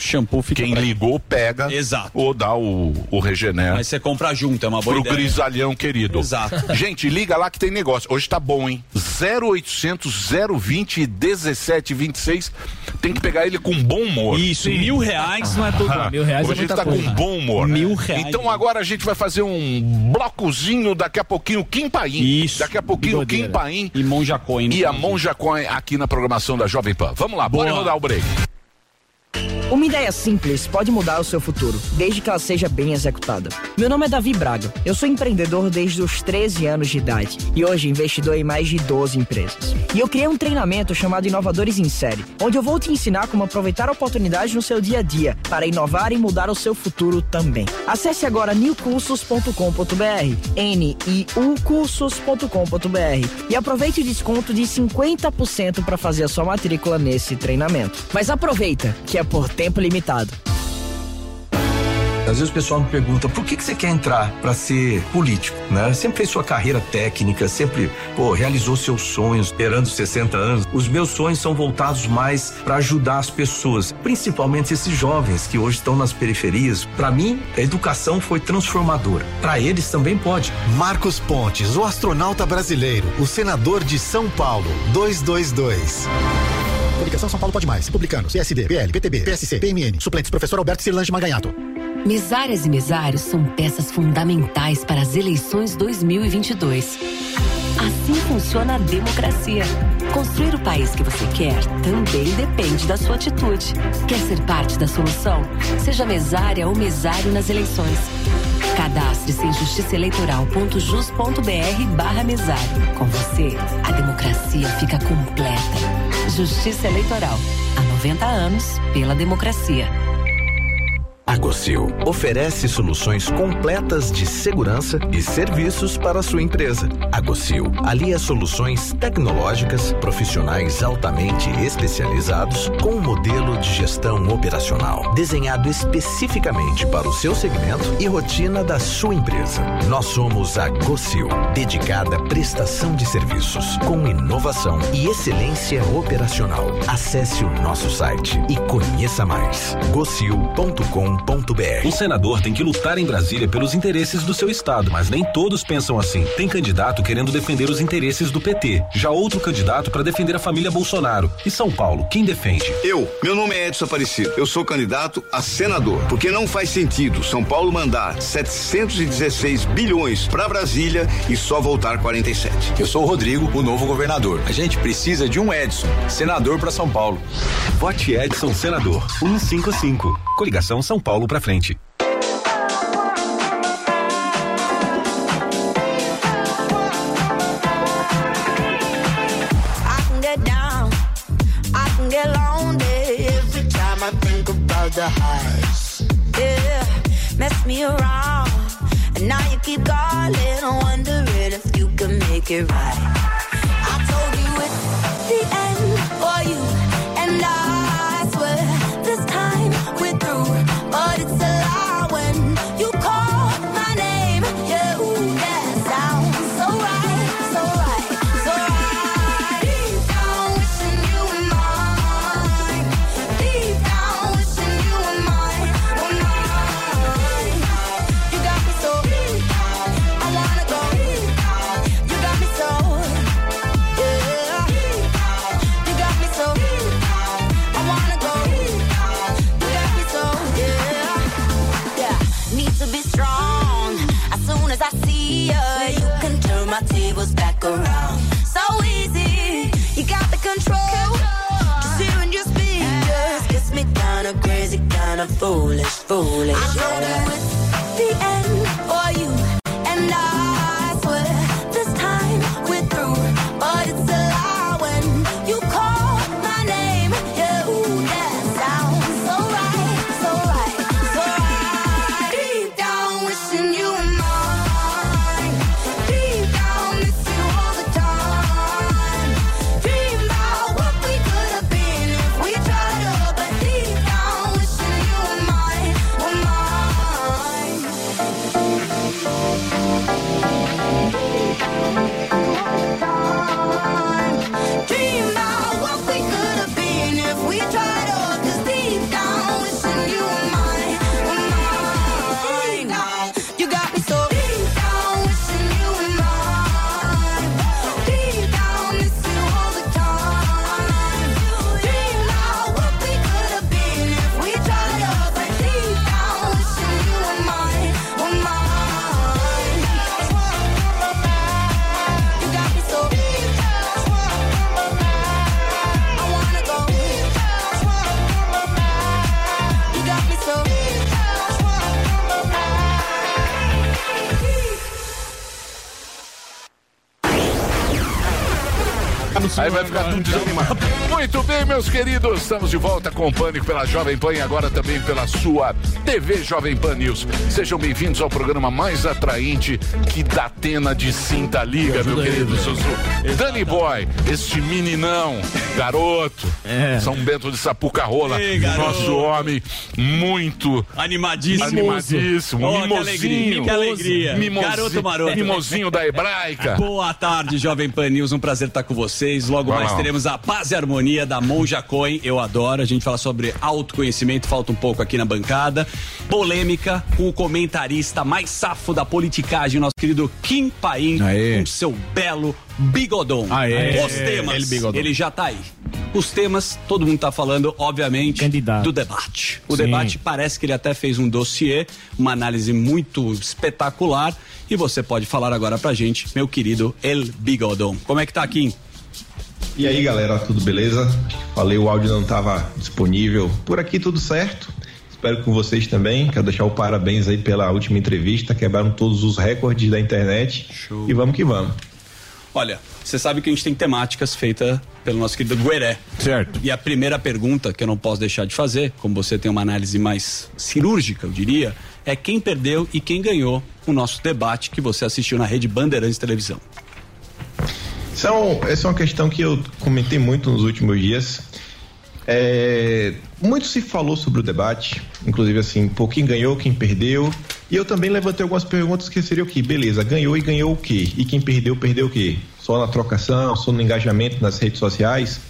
Shampoo fica quem pra- ligou, pega. Exato. Ou dá o, o Regener. Mas você compra junto, é uma boa Pro ideia. grisalhão querido. Exato. Gente, liga lá que tem negócio. Hoje tá bom, hein? 0800 020 1726. Tem que pegar ele com bom humor. Isso, mil reais não é tudo. Mil reais Hoje é muita tá coisa. com bom humor. Mil reais. Então agora a gente vai fazer um blocozinho, daqui a pouquinho, Kim Paim. Isso. Daqui a pouquinho, Kim. Paim. E Monja Coin. E a Monja Coin aqui na programação da Jovem Pan. Vamos lá, bora Boa. rodar o break. Uma ideia simples pode mudar o seu futuro, desde que ela seja bem executada. Meu nome é Davi Braga. Eu sou empreendedor desde os 13 anos de idade e hoje investidor em mais de 12 empresas. E eu criei um treinamento chamado Inovadores em Série, onde eu vou te ensinar como aproveitar oportunidades no seu dia a dia para inovar e mudar o seu futuro também. Acesse agora newcursos.com.br, N-I-U cursos.com.br e aproveite o desconto de 50% para fazer a sua matrícula nesse treinamento. Mas aproveita, que é por tempo limitado. Às vezes o pessoal me pergunta por que, que você quer entrar para ser político, né? Sempre fez sua carreira técnica, sempre pô, realizou seus sonhos, esperando 60 anos. Os meus sonhos são voltados mais para ajudar as pessoas, principalmente esses jovens que hoje estão nas periferias. Para mim, a educação foi transformadora. Para eles também pode. Marcos Pontes, o astronauta brasileiro, o senador de São Paulo, 222. Coligação São Paulo Pode Mais. Republicanos, PSD, PL, PTB, PSC, PMN. Suplentes, professor Alberto Cirlange Maganhato. Mesárias e mesários são peças fundamentais para as eleições 2022. Assim funciona a democracia. Construir o país que você quer também depende da sua atitude. Quer ser parte da solução? Seja mesária ou mesário nas eleições. Cadastre-se em justiçaeleitoral.jus.br barra mesário. Com você, a democracia fica completa. Justiça Eleitoral. Há 90 anos pela democracia. A Gocil oferece soluções completas de segurança e serviços para sua empresa. A Gocil alia soluções tecnológicas, profissionais altamente especializados com um modelo de gestão operacional desenhado especificamente para o seu segmento e rotina da sua empresa. Nós somos a Gocil, dedicada à prestação de serviços com inovação e excelência operacional. Acesse o nosso site e conheça mais. gocil.com Um senador tem que lutar em Brasília pelos interesses do seu estado, mas nem todos pensam assim. Tem candidato querendo defender os interesses do PT, já outro candidato para defender a família Bolsonaro. E São Paulo, quem defende? Eu, meu nome é Edson Aparecido. Eu sou candidato a senador, porque não faz sentido São Paulo mandar 716 bilhões para Brasília e só voltar 47. Eu sou o Rodrigo, o novo governador. A gente precisa de um Edson, senador para São Paulo. Vote Edson Senador 155. Coligação São Paulo pra frente. I can get down can get lonely every time I think about the highs. Yeah, mess me around. And now you keep calling, wondering if you can make it right. Aí vai ficar tudo desanimado. Muito bem, meus queridos, estamos de volta com o Pânico pela Jovem Pan e agora também pela sua TV Jovem Pan News. Sejam bem-vindos ao programa mais atraente que da Atena de Cinta Liga, meu querido Sussu. Danny Boy, este meninão, garoto, São Bento de Sapucarola, Ei, nosso homem muito Animadíssimo. animadíssimo, Oh, que mimosinho, alegria, que alegria. Garoto maroto. mimosinho da Hebraica. Boa tarde, Jovem Pan News. Um prazer estar com vocês. Logo Vamos mais lá. teremos a Paz e Harmonia da Monja Coin. Eu adoro. A gente fala sobre autoconhecimento, falta um pouco aqui na bancada. Polêmica com o comentarista mais safo da politicagem, nosso querido Kim Paim, com seu belo bigodão. Aê. Os temas. Ele bigodão. Ele já tá aí. Os temas, todo mundo tá falando, obviamente, do debate. O Sim. debate parece que ele até fez um dossiê, uma análise muito espetacular. E você pode falar agora pra gente, meu querido El Bigodão. Como é que tá, Kim? E aí galera, tudo beleza? Falei, o áudio não estava disponível. Por aqui tudo certo. Espero que com vocês também. Quero deixar o parabéns aí pela última entrevista. Quebraram todos os recordes da internet. E vamos que vamos. Olha, você sabe que a gente tem temáticas feitas pelo nosso querido Gueré. Certo. E a primeira pergunta que eu não posso deixar de fazer, como você tem uma análise mais cirúrgica, eu diria, é quem perdeu e quem ganhou o nosso debate que você assistiu na rede Bandeirantes de Televisão. São, essa é uma questão que eu comentei muito nos últimos dias. É, muito se falou sobre o debate, inclusive assim, pô, quem ganhou, quem perdeu. E eu também levantei algumas perguntas que seria o que? Beleza, ganhou e ganhou o quê? E quem perdeu, perdeu o quê? Só na trocação, só no engajamento nas redes sociais?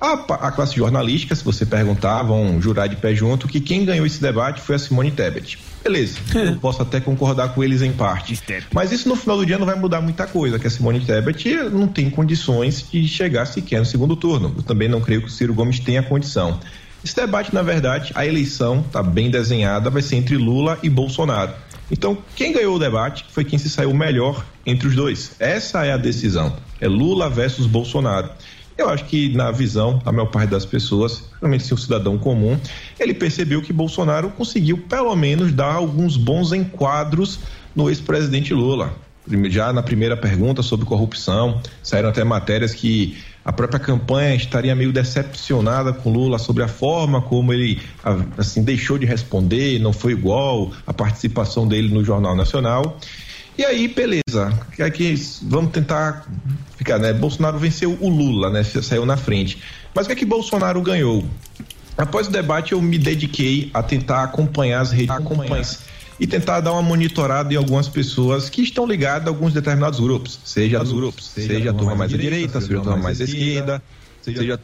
A, a classe jornalística, se você perguntar, vão jurar de pé junto que quem ganhou esse debate foi a Simone Tebet. Beleza, eu posso até concordar com eles em parte. Mas isso no final do dia não vai mudar muita coisa, que a Simone Tebet não tem condições de chegar sequer no segundo turno. Eu também não creio que o Ciro Gomes tenha condição. Esse debate, na verdade, a eleição está bem desenhada, vai ser entre Lula e Bolsonaro. Então, quem ganhou o debate foi quem se saiu melhor entre os dois. Essa é a decisão. É Lula versus Bolsonaro. Eu acho que na visão da maior parte das pessoas, realmente se o cidadão comum, ele percebeu que Bolsonaro conseguiu pelo menos dar alguns bons enquadros no ex-presidente Lula. Já na primeira pergunta sobre corrupção, saíram até matérias que a própria campanha estaria meio decepcionada com Lula sobre a forma como ele assim deixou de responder, não foi igual a participação dele no Jornal Nacional. E aí, beleza. Aqui vamos tentar ficar, né? Bolsonaro venceu o Lula, né? Saiu na frente. Mas o que é que Bolsonaro ganhou? Após o debate, eu me dediquei a tentar acompanhar as redes sociais e tentar dar uma monitorada em algumas pessoas que estão ligadas a alguns determinados grupos, seja os grupos, seja, a turma mais à direita, seja a turma mais à esquerda, seja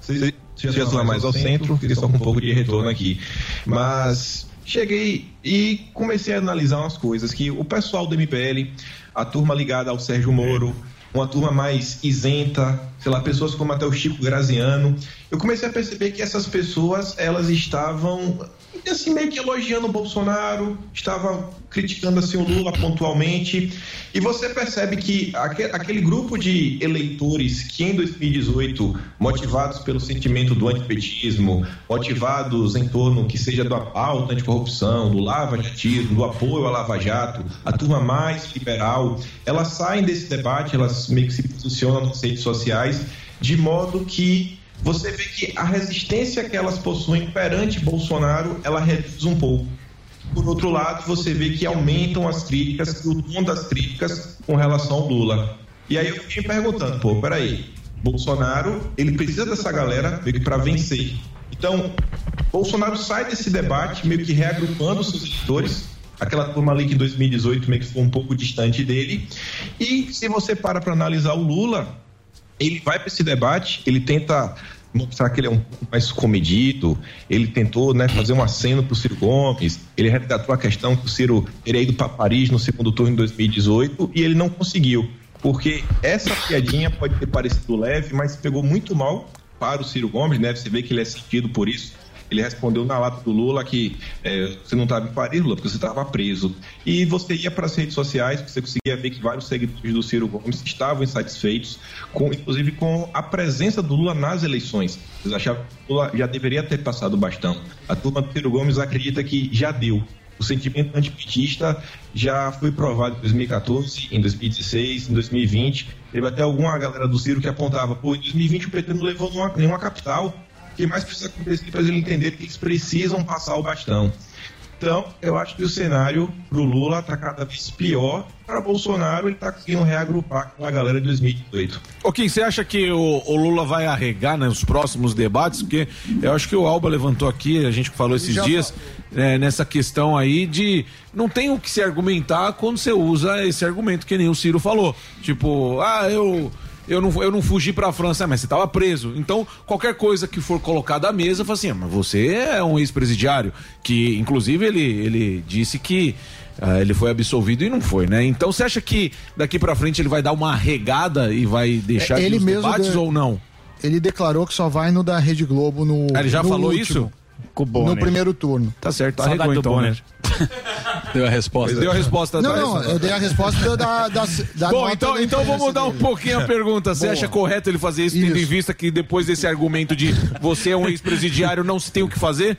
seja, seja a turma mais ao centro, fiquei só com um pouco de retorno aqui. Mas cheguei e comecei a analisar umas coisas que o pessoal do MPL, a turma ligada ao Sérgio Moro, uma turma mais isenta, sei lá, pessoas como até o Chico Graziano. Eu comecei a perceber que essas pessoas, elas estavam assim meio que elogiando o Bolsonaro, estavam criticando assim o Lula pontualmente. E você percebe que aquele grupo de eleitores que em 2018, motivados pelo sentimento do antipetismo, motivados em torno que seja da pauta anticorrupção, do lava-jatismo, do apoio à Lava Jato, a turma mais liberal, elas saem desse debate, elas meio que se posicionam nas redes sociais, de modo que você vê que a resistência que elas possuem perante Bolsonaro, ela reduz um pouco. Por outro lado, você vê que aumentam as críticas, o tom das críticas com relação ao Lula. E aí eu fiquei me perguntando, pô, peraí, Bolsonaro, ele precisa dessa galera meio que para vencer. Então, Bolsonaro sai desse debate meio que reagrupando seus eleitores, aquela turma ali que em 2018 meio que ficou um pouco distante dele. E se você para para analisar o Lula, ele vai para esse debate, ele tenta mostrar que ele é um pouco mais comedido, ele tentou né, fazer um aceno para o Ciro Gomes, ele resgatou a questão que o Ciro teria ido para Paris no segundo turno de 2018 e ele não conseguiu, porque essa piadinha pode ter parecido leve, mas pegou muito mal para o Ciro Gomes, né? Você vê que ele é sentido por isso ele respondeu na lata do Lula que é, você não estava em Paris, Lula, porque você estava preso. E você ia para as redes sociais, você conseguia ver que vários seguidores do Ciro Gomes estavam insatisfeitos, com, inclusive com a presença do Lula nas eleições. Eles achavam que o Lula já deveria ter passado o bastão. A turma do Ciro Gomes acredita que já deu. O sentimento antipetista já foi provado em 2014, em 2016, em 2020. Teve até alguma galera do Ciro que apontava, pô, em 2020 o PT não levou nenhuma, nenhuma capital, o que mais precisa acontecer para eles entenderem que eles precisam passar o bastão. Então, eu acho que o cenário para o Lula está cada vez pior. Para Bolsonaro, ele está conseguindo reagrupar com a galera de 2018. O Kim, você acha que o, o, Lula vai arregar né, nos próximos debates? Porque eu acho que o Alba levantou aqui, a gente falou esses dias, é, nessa questão aí de não tem o que se argumentar quando você usa esse argumento que nem o Ciro falou. Tipo, ah, eu eu não, eu não fugi pra França, mas você estava preso. Então, qualquer coisa que for colocada à mesa, fala assim, ah, mas você é um ex-presidiário, que inclusive ele, ele disse que uh, ele foi absolvido e não foi, né? Então, você acha que daqui para frente ele vai dar uma regada e vai deixar é, ele os mesmo debates de... ou não? Ele declarou que só vai no da Rede Globo no. Ah, ele já no falou último, isso? Com o Bonner. No primeiro turno. Tá certo, Saudade arregou do então, Bonner. né? Deu a resposta. Deu a resposta Não, atrás. não, eu dei a resposta da. da, da Bom, nota então, da então vamos mudar um dele. pouquinho a pergunta. Você Boa. acha correto ele fazer isso, tendo em vista que depois desse argumento de você é um ex-presidiário, não se tem o que fazer?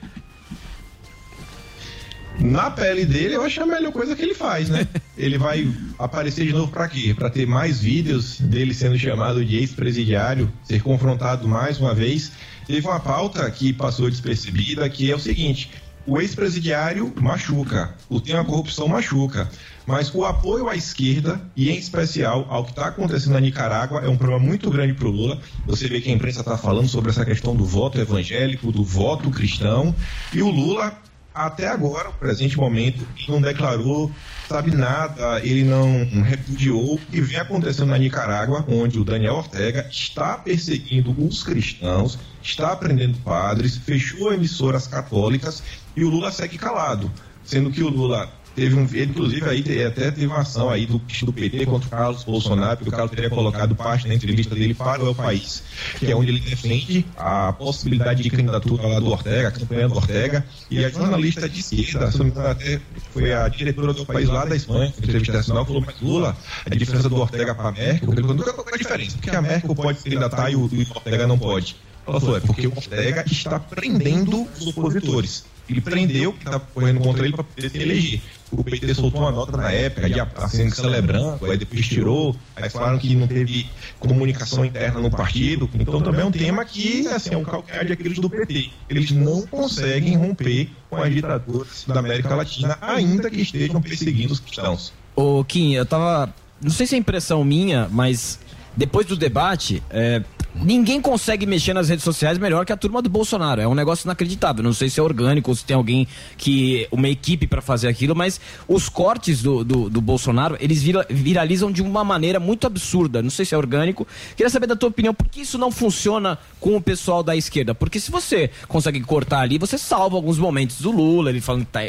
Na pele dele, eu acho a melhor coisa que ele faz, né? Ele vai aparecer de novo para quê? Para ter mais vídeos dele sendo chamado de ex-presidiário, ser confrontado mais uma vez. Teve uma pauta que passou despercebida, que é o seguinte: o ex-presidiário machuca, o tema da corrupção machuca, mas o apoio à esquerda, e em especial ao que está acontecendo na Nicarágua, é um problema muito grande para o Lula. Você vê que a imprensa está falando sobre essa questão do voto evangélico, do voto cristão, e o Lula até agora, no presente momento, ele não declarou, sabe nada, ele não repudiou. O que vem acontecendo na Nicarágua, onde o Daniel Ortega está perseguindo os cristãos, está prendendo padres, fechou emissoras católicas e o Lula segue calado, sendo que o Lula teve um, ele, inclusive aí até teve uma ação aí do, do PT contra o Carlos Bolsonaro, porque o Carlos teria colocado parte da entrevista dele para o El País, que é onde ele defende a possibilidade de candidatura lá do Ortega, a campanha do Ortega, e a jornalista de esquerda, até foi a diretora do país lá da Espanha, entrevista nacional, falou, mas Lula, a diferença do Ortega para a Merkel, perguntou, qual é a diferença? Porque a Merkel pode se candidatar e o, e o Ortega não pode. Ela falou, é porque o Ortega está prendendo os opositores. Ele prendeu que estava correndo contra ele para poder se eleger. O PT soltou uma nota na época, de assim, celebrando, aí depois tirou, aí falaram que não teve comunicação interna no partido. Então também é um tema que assim, é um calcanhar de Aquiles do PT. Eles não conseguem romper com as ditaduras da América Latina, ainda que estejam perseguindo os cristãos. Ô, Kim, eu tava. Não sei se é impressão minha, mas depois do debate, é, ninguém consegue mexer nas redes sociais melhor que a turma do Bolsonaro. É um negócio inacreditável. Não sei se é orgânico ou se tem alguém que. uma equipe para fazer aquilo, mas os cortes do, do, do Bolsonaro, eles vira- viralizam de uma maneira muito absurda. Não sei se é orgânico. Queria saber da tua opinião, por que isso não funciona com o pessoal da esquerda? Porque se você consegue cortar ali, você salva alguns momentos do Lula, ele falando que tá,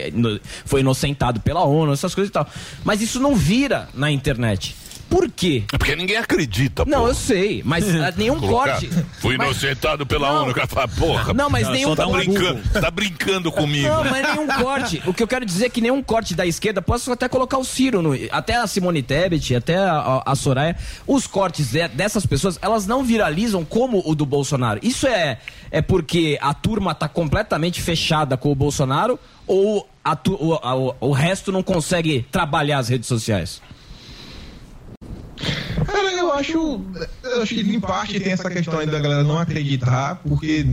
foi inocentado pela ONU, essas coisas e tal. Mas isso não vira na internet. Por quê? É porque ninguém acredita, Não, eu sei, mas ah, nenhum Colocar, corte. Fui Mas- inocentado pela Não. ONU. O cara fala, porra. Não, mas nenhum tá tá brincando, tá brincando comigo. Não, mas nenhum corte. O que eu quero dizer é que nenhum corte da esquerda, posso até colocar o Ciro, no- até a Simone Tebet, até a, a- Soraya, os cortes de- dessas pessoas, elas não viralizam como o do Bolsonaro. Isso é, é porque a turma tá completamente fechada com o Bolsonaro ou a tu- o, a- o resto não consegue trabalhar as redes sociais? Cara, eu acho, eu acho que em parte tem essa questão aí da galera não acreditar, porque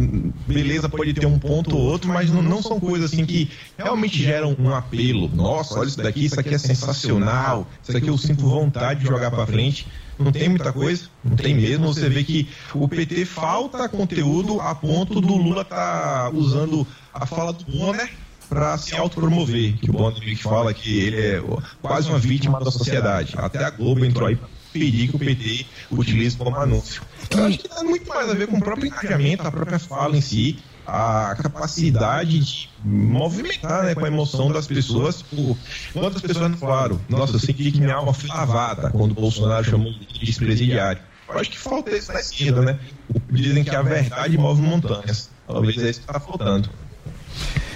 beleza, pode ter um ponto ou outro, mas não, não são coisas assim que realmente geram um apelo. Nossa, olha isso daqui, isso aqui é sensacional, isso aqui eu sinto vontade de jogar pra frente. Não tem muita coisa, não tem mesmo. Você vê que o PT falta conteúdo a ponto do Lula tá usando a fala do Bonner para se autopromover. Que o Bonner fala que ele é quase uma vítima da sociedade. Até a Globo entrou aí pedir que o PT utilize como anúncio. Eu acho que tem muito mais a ver com o próprio engajamento, a própria fala em si, a capacidade de movimentar né, com a emoção das pessoas. Pô, quantas pessoas falaram? Nossa, eu senti que minha alma foi lavada quando o Bolsonaro chamou de ex-presidiário. Eu acho que falta isso na esquerda, né? Dizem que a verdade move montanhas. Talvez é isso que está faltando.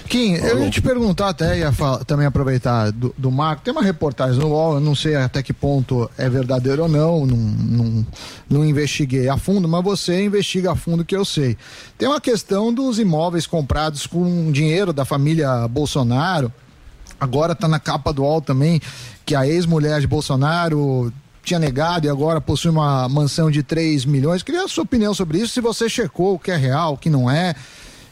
Kim, eu ia te perguntar até, ia fa- também aproveitar do, do Marco. Tem uma reportagem no UOL, eu não sei até que ponto é verdadeiro ou não, não, não, não investiguei a fundo, mas você investiga a fundo que eu sei. Tem uma questão dos imóveis comprados com dinheiro da família Bolsonaro. Agora está na capa do UOL também que a ex-mulher de Bolsonaro tinha negado e agora possui uma mansão de 3 milhões. Queria a sua opinião sobre isso, se você checou o que é real, o que não é.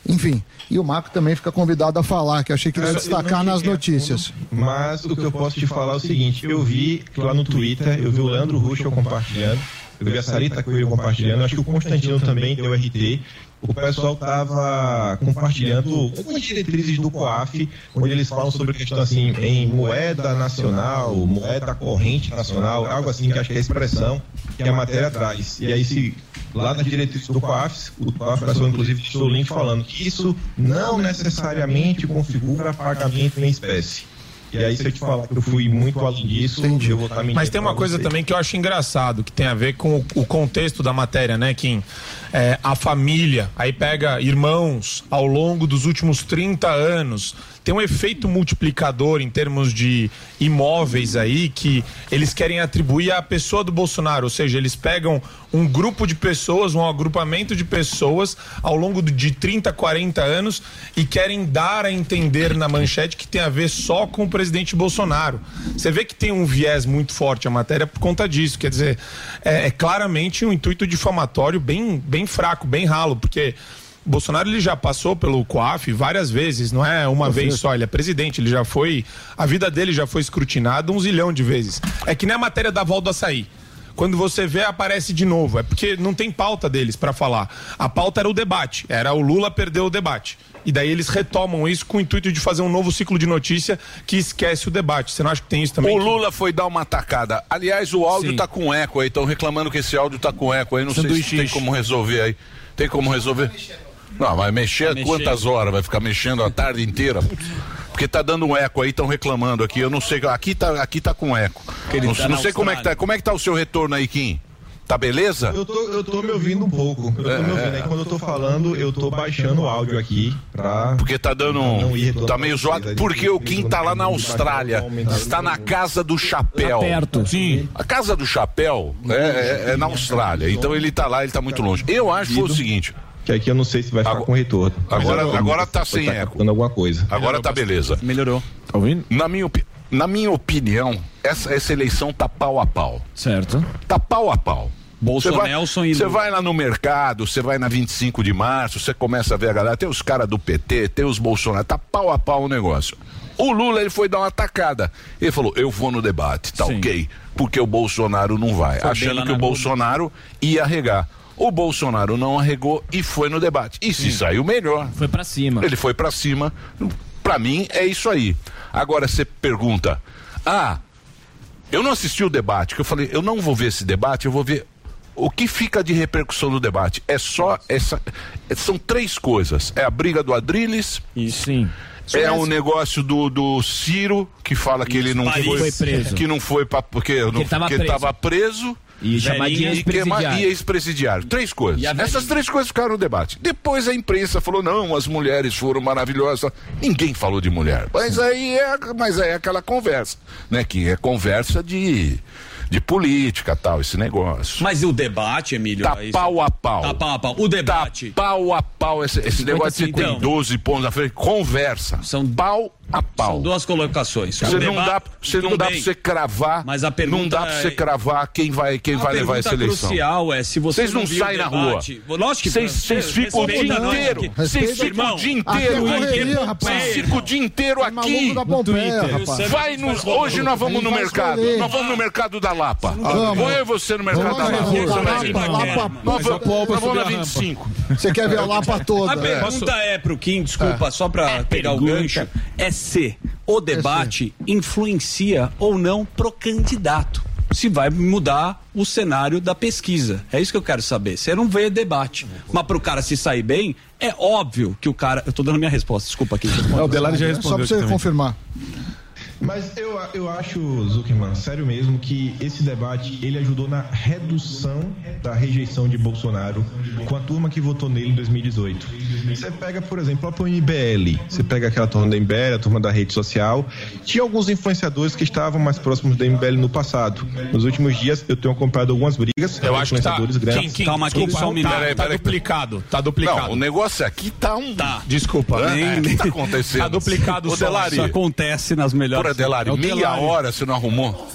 Enfim, e o Marco também fica convidado a falar, que eu achei que ia destacar nas notícias. Mas o que eu posso te falar é o seguinte: eu vi lá no Twitter, eu vi o Leandro Ruschel compartilhando, eu vi a Sarita Coelho compartilhando, acho que o Constantino também deu RT. O pessoal estava compartilhando algumas diretrizes do COAF, onde eles falam sobre a questão assim, em moeda nacional, moeda corrente nacional, algo assim que acho que é a expressão que a matéria traz. E aí, se lá nas diretrizes do COAF, o COAF passou inclusive deixou o link falando que isso não necessariamente configura pagamento em espécie. E aí, se eu te falar que eu fui muito além disso, eu vou estar mentindo. Mas tem uma coisa você. também que eu acho engraçado, que tem a ver com o, o contexto da matéria, né, Kim? É, a família, aí pega irmãos ao longo dos últimos 30 anos. Tem um efeito multiplicador em termos de imóveis aí que eles querem atribuir à pessoa do Bolsonaro, ou seja, eles pegam um grupo de pessoas, um agrupamento de pessoas ao longo de 30, 40 anos e querem dar a entender na manchete que tem a ver só com o presidente Bolsonaro. Você vê que tem um viés muito forte a matéria por conta disso. Quer dizer, é, é claramente um intuito difamatório bem, bem fraco, bem ralo, porque. Bolsonaro ele já passou pelo COAF várias vezes, não é uma vez só, ele é presidente, ele já foi, a vida dele já foi escrutinada um zilhão de vezes. É que nem a matéria da Val do Açaí. Quando você vê, aparece de novo. É porque não tem pauta deles pra falar. A pauta era o debate. Era o Lula perdeu o debate. E daí eles retomam isso com o intuito de fazer um novo ciclo de notícia que esquece o debate. Você não acha que tem isso também? O Lula foi dar uma tacada. Aliás, o áudio Sim. tá com eco aí. Estão reclamando que esse áudio tá com eco aí. Não sei se Sanduíche. tem como resolver aí. Tem como resolver? Não, vai mexer Vai mexer. quantas horas? Vai ficar mexendo a tarde inteira? Porque tá dando um eco aí, estão reclamando aqui. Eu não sei. Aqui tá, aqui tá com eco. ele Não, tá não sei como é que tá. Como é que tá o seu retorno aí, Kim? Tá beleza? Eu tô, eu tô me ouvindo um pouco. Eu tô É, me ouvindo. é. Aí quando eu tô falando, eu tô baixando o áudio aqui pra. Porque tá dando um. Tá meio zoado. aí, Porque o Kim tá lá na Austrália. Está na Casa do Chapéu. Tá perto. Sim. A Casa do Chapéu é, é- é na Austrália. Então ele tá lá, ele tá muito longe. Eu acho que foi o seguinte. Que aqui eu não sei se vai ficar com retorno. Agora, eu- agora tá sem estar eco. alguma coisa. Agora tá beleza. Melhorou. Tá ouvindo? Na minha, opi- na minha opinião, essa, essa eleição tá pau a pau. Certo. Tá pau a pau. Vai, e Você Lula. vai lá no mercado, você vai na 25 de março, você começa a ver a galera, tem os caras do PT, tem os Bolsonaro, tá pau a pau o negócio. O Lula, ele foi dar uma atacada. Ele falou, eu vou no debate, tá ok? Porque o Bolsonaro não vai. Foi achando que o. Bolsonaro ia arregar. O Bolsonaro não arregou e foi no debate. E se saiu melhor. Foi pra cima. Ele foi pra cima. Pra mim é isso aí. Agora você pergunta: "Ah, eu não assisti o debate", que eu falei: "Eu não vou ver esse debate, eu vou ver o que fica de repercussão do debate". É só essa são três coisas. É a briga do Adriles, Sim. é o negócio do, do Ciro, que fala que ele não foi, Foi preso. que não foi para porque, não, ele tava porque ele preso. E chamar de que ma- ex-presidiário. e ex-presidiário. Três coisas. Essas três coisas ficaram no debate. Depois a imprensa falou: não, as mulheres foram maravilhosas. Ninguém falou de mulher. Mas aí é, mas aí é aquela conversa, né? Que é conversa de, de política tal, esse negócio. Mas e o debate, Emílio? Tá É pau a pau. Tá pau a pau. O debate. Pau a pau. Esse, esse negócio de Então. 12 pontos na frente. Conversa. São pau a pau. São duas colocações. Você não dá, você não dá pra você cravar. Mas a pergunta não dá pra você é- cravar quem vai, quem A vai levar essa eleição. crucial é se você Vocês não, viu o saem na rua. Lógico que Vocês ficam o dia inteiro. Vocês ficam o irmão. dia é inteiro. Vocês ficam o dia inteiro É aqui. Vai no, Você hoje nós vamos Ele no mercado. Nós vamos no mercado da Lapa. Vou eu e você no mercado da Lapa. Nós vamos na subir a 25. Você quer ver a Lapa toda? A pergunta é pro Kim, desculpa, só pra pegar o gancho, é se o debate influencia ou não pro candidato. Se vai mudar o cenário da pesquisa. É isso que eu quero saber. Você não vê debate. Mas pro cara se sair bem, é óbvio que o cara. Eu tô dando minha resposta, desculpa aqui. o Delari já É Só pra você confirmar. Mas eu, eu acho, Zuckerman, sério mesmo, que esse debate ele ajudou na redução da rejeição de Bolsonaro com a turma que votou nele em 2018. Você pega, por exemplo, a própria MBL, você pega aquela turma da MBL, a turma da rede social. Tinha alguns influenciadores que estavam mais próximos da MBL no passado. Nos últimos dias eu tenho acompanhado algumas brigas Eu com acho que tá. influenciadores grandes. Kim, Kim, Calma, desculpa, só um minuto. tá, Peraí, tá peraí. duplicado. Tá duplicado. Não, o negócio aqui tá um. Tá. Desculpa. É, o que tá acontecendo? Tá duplicado só. Isso acontece nas melhores. Porra, Delari, É meia Delari. hora você não arrumou?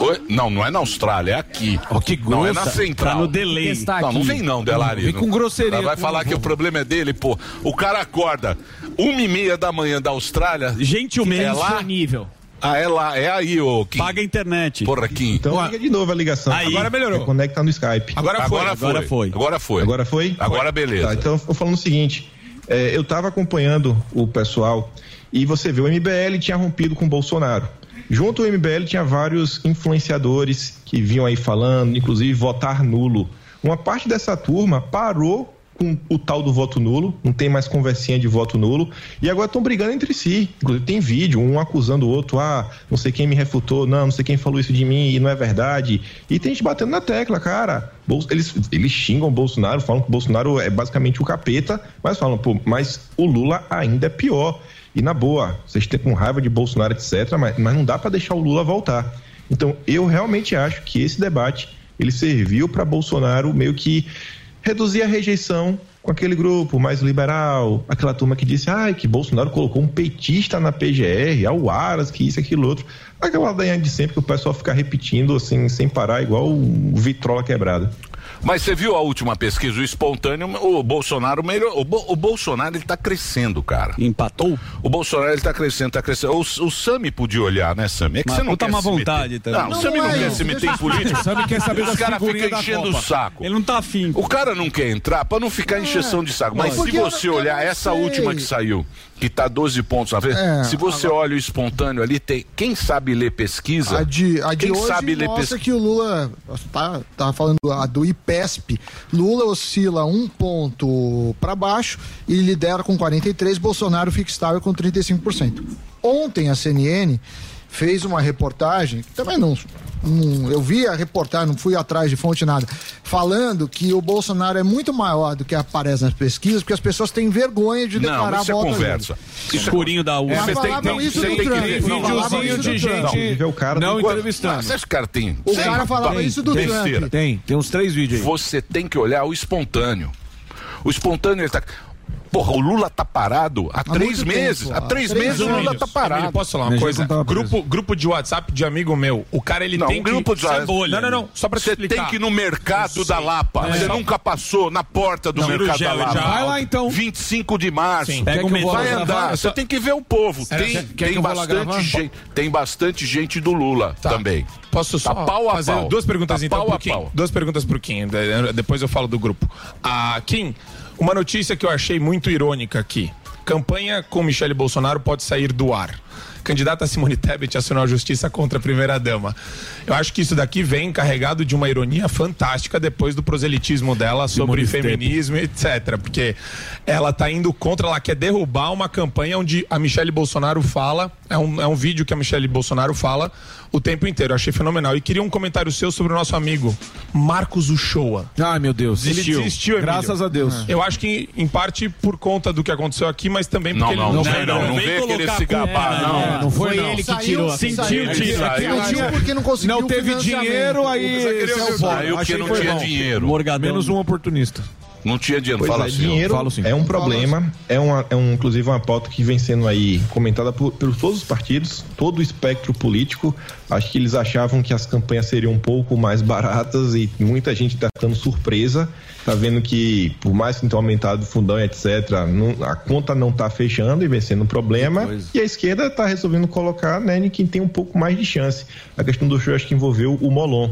Oi? Não, não é na Austrália, é aqui. que não, é na central. Tá no delay. Está Não, não vem não, Delari. Vem com grosseria, Ela Vai falar que o problema é dele, pô. O cara acorda uma e meia da manhã da Austrália. Gentilmente. É lá? Disponível. Ah, é lá, é aí, ô Kim. Paga a internet. Porra, Kim. Então liga de novo a ligação. Aí. Agora melhorou. Conecta no Skype. Agora foi. Agora foi. agora foi. Agora foi. Agora foi? Agora beleza. Tá, então eu falando o seguinte: é, eu estava acompanhando o pessoal e você vê, o MBL tinha rompido com o Bolsonaro. Junto ao MBL tinha vários influenciadores que vinham aí falando, inclusive votar nulo. Uma parte dessa turma parou com o tal do voto nulo, não tem mais conversinha de voto nulo, e agora estão brigando entre si. Inclusive tem vídeo, um acusando o outro, ah, não sei quem me refutou, não, não sei quem falou isso de mim e não é verdade. E tem gente batendo na tecla, cara. Eles, eles xingam o Bolsonaro, falam que o Bolsonaro é basicamente o capeta, mas falam, pô, mas o Lula ainda é pior. E na boa, vocês têm com raiva de Bolsonaro, etc., mas, mas não dá para deixar o Lula voltar. Então, eu realmente acho que esse debate ele serviu para Bolsonaro meio que reduzir a rejeição com aquele grupo mais liberal, aquela turma que disse ai, que Bolsonaro colocou um petista na PGR, ao Aras, que isso, aquilo, outro. Aquela ladainha de sempre que o pessoal fica repetindo assim, sem parar, igual vitrola quebrada. Mas você viu a última pesquisa, o espontâneo, o Bolsonaro melhor. O, Bo- o Bolsonaro ele tá crescendo, cara. Empatou? O Bolsonaro ele tá crescendo, tá crescendo. O, o Sami podia olhar, né, Sami? É que Mas você não se meter. vontade também. Não, Não, o Sami não, não é quer se meter em política. O Sami quer saber Os caras ficam enchendo o saco. Ele não tá afim. O cara não quer entrar pra não ficar encheção de saco. Mas se Porque eu- você olhar essa última que saiu, que tá 12 pontos na frente, É, se você olha o espontâneo ali, tem quem sabe ler pesquisa. A de, a de quem hoje sabe ler mostra pesquisa. que o Lula, tá, tá falando a do IPESP, Lula oscila um ponto para baixo e lidera com 43, Bolsonaro fica estável com 35%. Ontem a CNN fez uma reportagem, que também não, não- eu vi a reportagem, não fui atrás de fonte nada, falando que o Bolsonaro é muito maior do que aparece nas pesquisas, porque as pessoas têm vergonha de declarar Não, isso é voto a conversa. é Escurinho da U. Mas Você tem- que ver- videozinho de gente- é Não do- entrevistando. Você acha que o cara tem? O cara falava isso do Trump. Tem, tem uns três vídeos aí. Você tem que olhar o espontâneo. O espontâneo ele tá. Porra, o Lula tá parado há, três muito meses. tempo, há três três meses o Lula tá parado. Emílio, posso falar uma coisa? Grupo, grupo de WhatsApp de amigo meu. O cara ele Não, tem um grupo que. de WhatsApp. Não, não, não. Só pra te Você explicar. tem que ir no mercado da. Lapa. É. Você Só- nunca passou na porta do Não, mercado da Cirurgião, Lapa. já. Vai lá, então. 25 de março. Sim. Pega o metrô. Vai Gravar. andar. Você tem que ver o povo. Era- Tem, quer- quer tem bastante gente. Tem bastante gente do Lula também. Posso só Tá pau a fazer pau. duas perguntas Tá então pau pro Kim? pau. Duas perguntas pro Kim, de- depois eu falo do grupo. Ah, Kim, uma notícia que eu achei muito irônica aqui. Campanha com Michele Bolsonaro pode sair do ar. Candidata Simone Tebet acionou a justiça contra a primeira-dama. Eu acho que isso daqui vem carregado de uma ironia fantástica depois do proselitismo dela sobre Simone feminismo, etc. Porque ela tá indo contra, ela quer derrubar uma campanha onde a Michele Bolsonaro fala, é um, é um vídeo que a Michele Bolsonaro fala o tempo inteiro. Eu achei fenomenal. E queria um comentário seu sobre o nosso amigo Marcos Uchoa. Ai, meu Deus. Ele Desistiu. desistiu, Emílio. Graças a Deus. Eu acho que, em parte, por conta do que aconteceu aqui, mas também Não, porque não, ele não vem, não. Não vem vem querer se gabar, não. É, Não foi, Foi não. ele que Saiu, tirou. Sentiu, Não não tinha- porque não conseguiu Não teve dinheiro, aí saiu porque não tinha dinheiro. Menos um oportunista. Não tinha dinheiro. Pois Fala é, assim. dinheiro Falo sim. é um problema, é, uma, é um, inclusive uma pauta que vem sendo aí comentada por, por todos os partidos, todo o espectro político. Acho que eles achavam que as campanhas seriam um pouco mais baratas e muita gente está dando surpresa. Tá vendo que, por mais que tenha aumentado o fundão, etc., não- a conta não tá fechando e vem sendo um problema. E a esquerda tá resolvendo colocar né, em quem tem um pouco mais de chance. A questão do show acho que envolveu o Molon.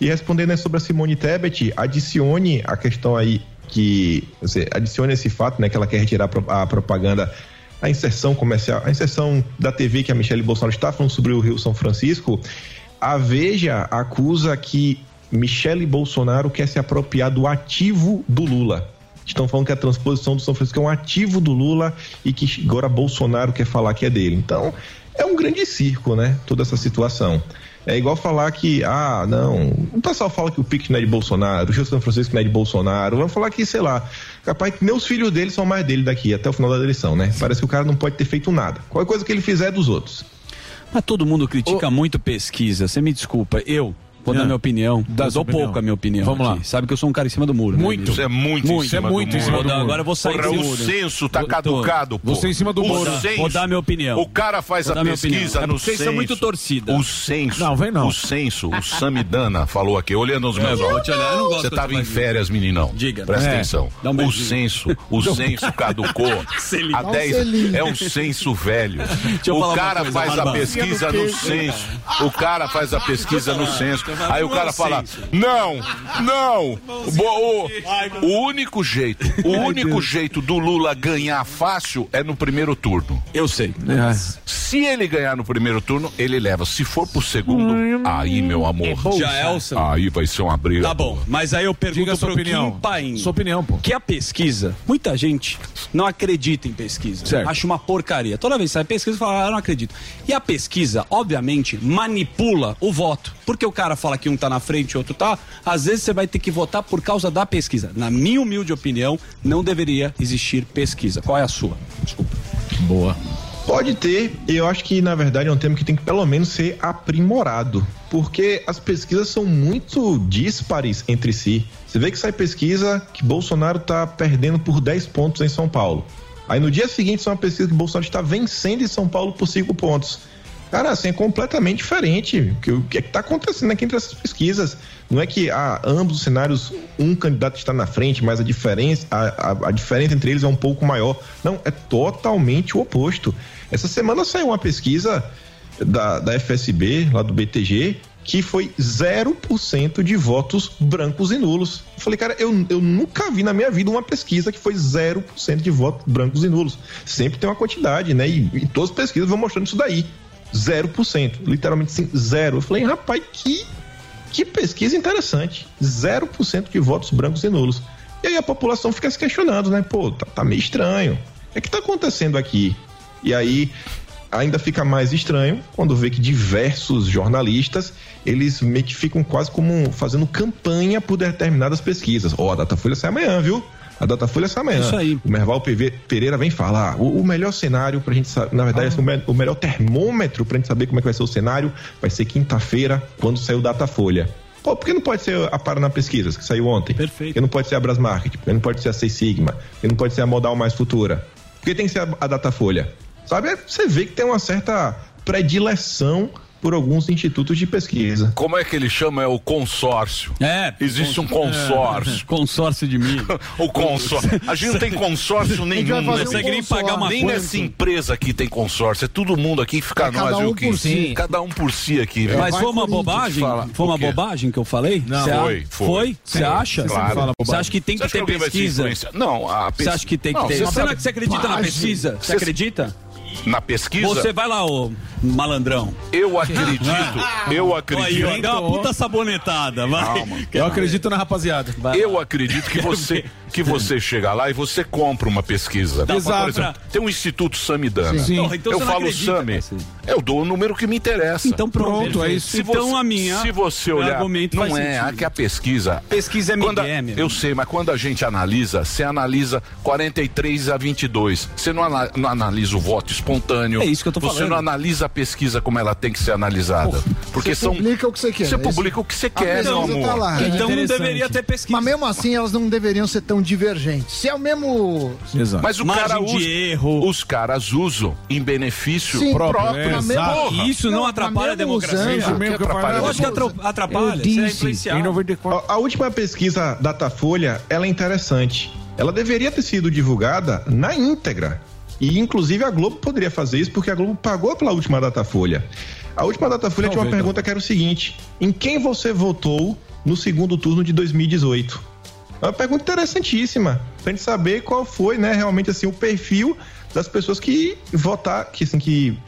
E respondendo aí sobre a Simone Tebet, adicione a questão aí que você adicione esse fato, né, que ela quer retirar a pro- a propaganda, a inserção comercial, a inserção da TV que a Michelle Bolsonaro está falando sobre o Rio São Francisco. A Veja acusa que Michele Bolsonaro quer se apropriar do ativo do Lula. Estão falando que a transposição do São Francisco é um ativo do Lula e que agora Bolsonaro quer falar que é dele. Então, é um grande circo, né? Toda essa situação. É igual falar que, ah, não. O pessoal fala que o Pix não é de Bolsonaro, o Rio São Francisco não é de Bolsonaro. Vamos falar que, sei lá, capaz que meus filhos dele são mais dele daqui até o final da eleição, né? Parece que o cara não pode ter feito nada. Qualquer coisa que ele fizer é dos outros. Mas todo mundo critica muito pesquisa. Você me desculpa, eu vou dar É. minha opinião. Dá eu dou opinião. pouco a minha opinião. Vamos aqui. lá. Sabe que eu sou um cara em cima do muro. né, Muito. Isso é muito, Muito. em cima é muito do em cima do muro. Agora eu vou sair Porra, desse o muro. censo tá caducado, pô. Você em cima do O muro. censo- Vou dar minha opinião. O cara faz Vou a pesquisa. É no porque vocês censo. são muito torcida. O censo. Não, vem não. O censo, o Samidana falou aqui, olhando nos meus É, vou olhos. Você tava você em férias, meninão. Diga. Presta atenção. Dá um o censo, o censo caducou há Dá um 10 selinho. É um censo velho. eu O cara faz a pesquisa no censo. O cara faz a pesquisa no censo. Aí o é cara o fala. Não, não. O, o único jeito, o único jeito do Lula ganhar fácil é no primeiro turno. Eu sei. Se ele ganhar no primeiro turno, ele leva. Se for pro segundo, aí, meu amor. Já é Aí vai ser uma briga. Tá bom, mas aí eu pergunto a sua pro opinião. Kim Paim. Sua opinião, pô. Que a pesquisa, muita gente não acredita em pesquisa. Certo. Acha uma porcaria. Toda vez que sai pesquisa, fala, ah, eu não acredito. E a pesquisa, obviamente, manipula o voto. Porque o cara fala que um tá na frente e outro tá, às vezes você vai ter que votar por causa da pesquisa. Na minha humilde opinião, não deveria existir pesquisa. Qual é a sua? Desculpa. Boa. Pode ter, e eu acho que na verdade é um tema que tem que pelo menos ser aprimorado, porque as pesquisas são muito díspares entre si. Você vê que sai pesquisa que Bolsonaro está perdendo por 10 pontos em São Paulo. Aí no dia seguinte sai uma pesquisa que Bolsonaro está vencendo em São Paulo por 5 pontos. Cara, assim, é completamente diferente. O que- é que está acontecendo aqui entre essas pesquisas? Não é que ah, ambos os cenários, um candidato está na frente, mas a diferença, a, a- a diferença entre eles é um pouco maior. Não, é totalmente o oposto. Essa semana saiu uma pesquisa da, da FSB, lá do BTG, que foi 0% de votos brancos e nulos. Eu falei, cara, eu, eu nunca vi na minha vida uma pesquisa que foi 0% de votos brancos e nulos. Sempre tem uma quantidade, né? E, e todas as pesquisas vão mostrando isso daí. 0%, literalmente sim, zero. Eu falei, rapaz, que, que pesquisa interessante. 0% de votos brancos e nulos. E aí a população fica se questionando, né? Pô, tá, tá meio estranho. O é que tá acontecendo aqui? E aí ainda fica mais estranho quando vê que diversos jornalistas eles meio que ficam quase como fazendo campanha por determinadas pesquisas. Ó, a Datafolha sai amanhã, viu? A Datafolha sai amanhã. Isso aí. O Merval Pereira vem falar. O, o melhor cenário pra gente saber, na verdade, assim, o, me- o melhor termômetro pra gente saber como é que vai ser o cenário vai ser quinta-feira, quando sair o Datafolha. Pô, por que não pode ser a Paraná Pesquisas, que saiu ontem? Perfeito. Por que não pode ser a Brasmarket? Por que não pode ser a Seis Sigma? Por que não pode ser a Modal Mais Futura? Por que tem que ser a, a Datafolha? Sabe? Você vê que tem uma certa predileção por alguns institutos de pesquisa. Como é que ele chama? É o consórcio. É. Existe um consórcio. É, consórcio de mim. o consórcio. A gente não tem consórcio nenhum. fazer né? um Consegue nem pagar uma Nem nessa empresa aqui tem consórcio. É todo mundo aqui que fica É nós, cada viu, um Kim? por si. Cada um por si aqui. viu? Mas foi uma bobagem? Foi uma bobagem que eu falei? Não, Cê foi, foi. Foi? Você acha? claro. Você acha que tem Você que ter que pesquisa? Não, a Você pes- acha que tem que Não, ter? você Será que você acredita na pesquisa? Você Você- acredita? Na pesquisa? Você vai lá, ô malandrão. Eu acredito, eu acredito. Aí, ó, dá uma puta sabonetada, vai. Calma. Eu acredito na rapaziada. Eu acredito que você que você chega lá e você compra uma pesquisa. Pra Por exemplo, tem um Instituto Samidana. Sim. Então, então eu você não falo acredita, Sami, Cassio. Eu dou o número que me interessa. Então pronto, é isso. Se Então você, a minha- se você olhar, argumento não é, sentido. aqui a pesquisa. Pesquisa é quando a- Miguel, meu. Eu sei, mas quando a gente analisa, você analisa 43 a 22. Você não, ana- não analisa o voto espontâneo. É isso que eu tô Você falando. não analisa a pesquisa como ela tem que ser analisada. porque você são publica o que você quer. Você é publica o que você quer, meu pesquisa amor. tá lá. Então não deveria ter pesquisa. Mas mesmo assim, elas não deveriam ser tão divergentes. Se é o mesmo. Mas o Margem cara de usa, erro. os caras usam em benefício Sim, próprio. próprio, mesmo- Porra. Isso não Não, atrapalha a mesmo democracia. usando- Que atrapalha. Eu acho que atra- atrapalha. Você é influenciado. A, a última pesquisa Datafolha, ela é interessante. Ela deveria ter sido divulgada na íntegra. E inclusive a Globo poderia fazer isso porque a Globo pagou pela última Datafolha. A última Datafolha tinha uma pergunta que era o seguinte: em quem você votou no segundo turno de 2018? É uma pergunta interessantíssima, pra gente saber qual foi, né, realmente assim, o perfil das pessoas que votar, que assim, que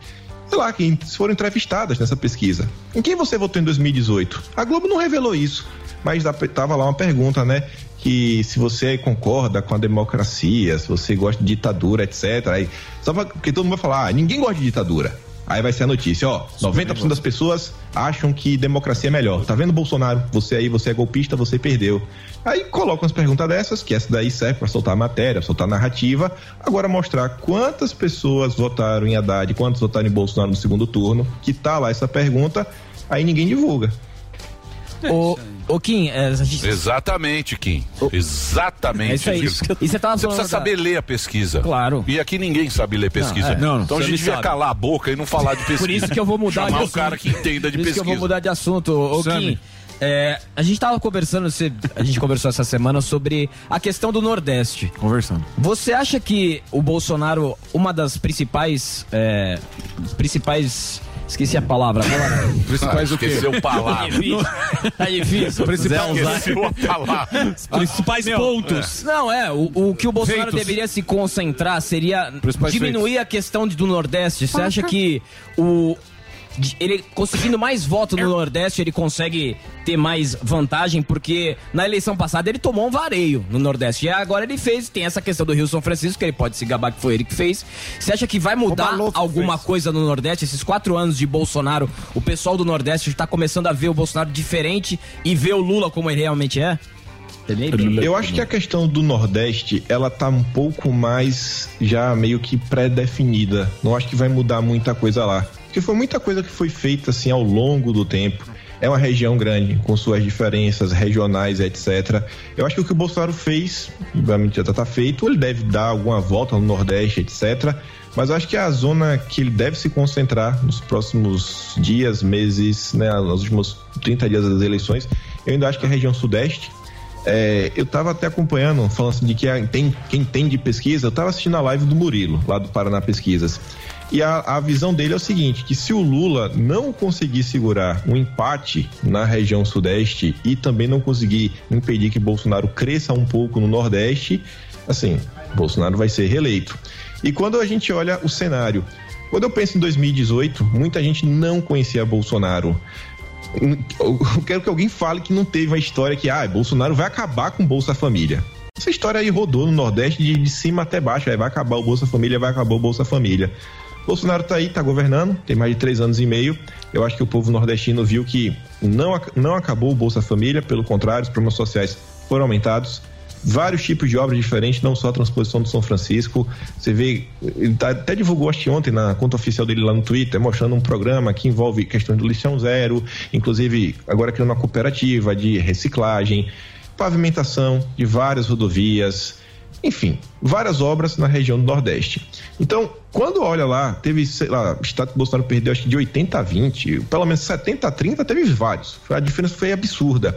sei lá, que foram entrevistadas nessa pesquisa. Em quem você votou em 2018? A Globo não revelou isso, mas tava lá uma pergunta, né? Que se você concorda com a democracia, se você gosta de ditadura, etc. Aí, só porque todo mundo vai falar, ah, ninguém gosta de ditadura. Aí vai ser a notícia, ó, 90% das pessoas acham que democracia é melhor. Tá vendo, Bolsonaro? Você aí, você é golpista, você perdeu. Aí colocam as perguntas dessas, que essa daí serve para soltar matéria, soltar narrativa. Agora mostrar quantas pessoas votaram em Haddad, quantas votaram em Bolsonaro no segundo turno, que tá lá essa pergunta, aí ninguém divulga. Ô, ô Kim, é, a gente... Exatamente, Kim. Exatamente. É isso aí. Vitor. E você tava Você precisa da- saber ler a pesquisa. Claro. E aqui ninguém sabe ler pesquisa. Não, é. Não, não. Então a gente devia sabe. calar a boca e não falar de pesquisa. Por isso que eu vou mudar Chamar de o cara que entenda de Por isso pesquisa. que eu vou mudar de assunto. Ô, Sammy. Kim, é, a gente tava conversando, a gente conversou essa semana sobre a questão do Nordeste. Conversando. Você acha que o Bolsonaro, uma das principais. é, principais. Esqueci a palavra agora. Principais o quê? Esqueceu palavra. Tá difícil. Alzheimer. Esqueceu a palavra. Principais pontos. Não, é, o, o que o Bolsonaro Feitos. deveria se concentrar seria Principais diminuir a questão de- do Nordeste. Você acha que o. Ele conseguindo mais votos no Nordeste, ele consegue ter mais vantagem, porque na eleição passada ele tomou um vareio no Nordeste. E agora ele fez, tem essa questão do Rio São Francisco, que ele pode se gabar que foi ele que fez. Você acha que vai mudar alguma fez. coisa no Nordeste? Esses quatro anos de Bolsonaro, o pessoal do Nordeste está começando a ver o Bolsonaro diferente e ver o Lula como ele realmente é? Entendeu? Eu acho que a questão do Nordeste, ela tá um pouco mais já meio que pré-definida. Não acho que vai mudar muita coisa lá. Porque foi muita coisa que foi feita assim ao longo do tempo. É uma região grande, com suas diferenças regionais, etc. Eu acho que o que o Bolsonaro fez, obviamente já tá feito, ele deve dar alguma volta no Nordeste, etc. Mas eu acho que a zona que ele deve se concentrar nos próximos dias, meses, né, nos últimos 30 dias das eleições, eu ainda acho que é a região Sudeste. É, eu tava até acompanhando, falando assim de que tem, quem tem de pesquisa, eu tava assistindo a live do Murilo, lá do Paraná Pesquisas. E a, a visão dele é o seguinte: que se o Lula não conseguir segurar um empate na região sudeste e também não conseguir impedir que Bolsonaro cresça um pouco no Nordeste, assim, Bolsonaro vai ser reeleito. E quando a gente olha o cenário, quando eu penso em 2018, muita gente não conhecia Bolsonaro. Eu quero que alguém fale que não teve uma história que, ah, Bolsonaro vai acabar com Bolsa Família. Essa história aí rodou no Nordeste de, de cima até baixo. Aí vai acabar o Bolsa Família, vai acabar o Bolsa Família. Bolsonaro tá aí, tá governando, tem mais de três anos e meio. Eu acho que o povo nordestino viu que não, não acabou o Bolsa Família, pelo contrário, os problemas sociais foram aumentados. vários tipos de obras diferentes, não só a transposição do São Francisco. Você vê, ele tá, até divulgou acho ontem na conta oficial dele lá no Twitter, mostrando um programa que envolve questões do lixão zero, inclusive agora criando uma cooperativa de reciclagem, pavimentação de várias rodovias, enfim, várias obras na região do Nordeste. Então, quando olha lá, teve, sei lá, o estado Bolsonaro perdeu acho que de 80 a 20, pelo menos 70 a 30, teve vários. A diferença foi absurda.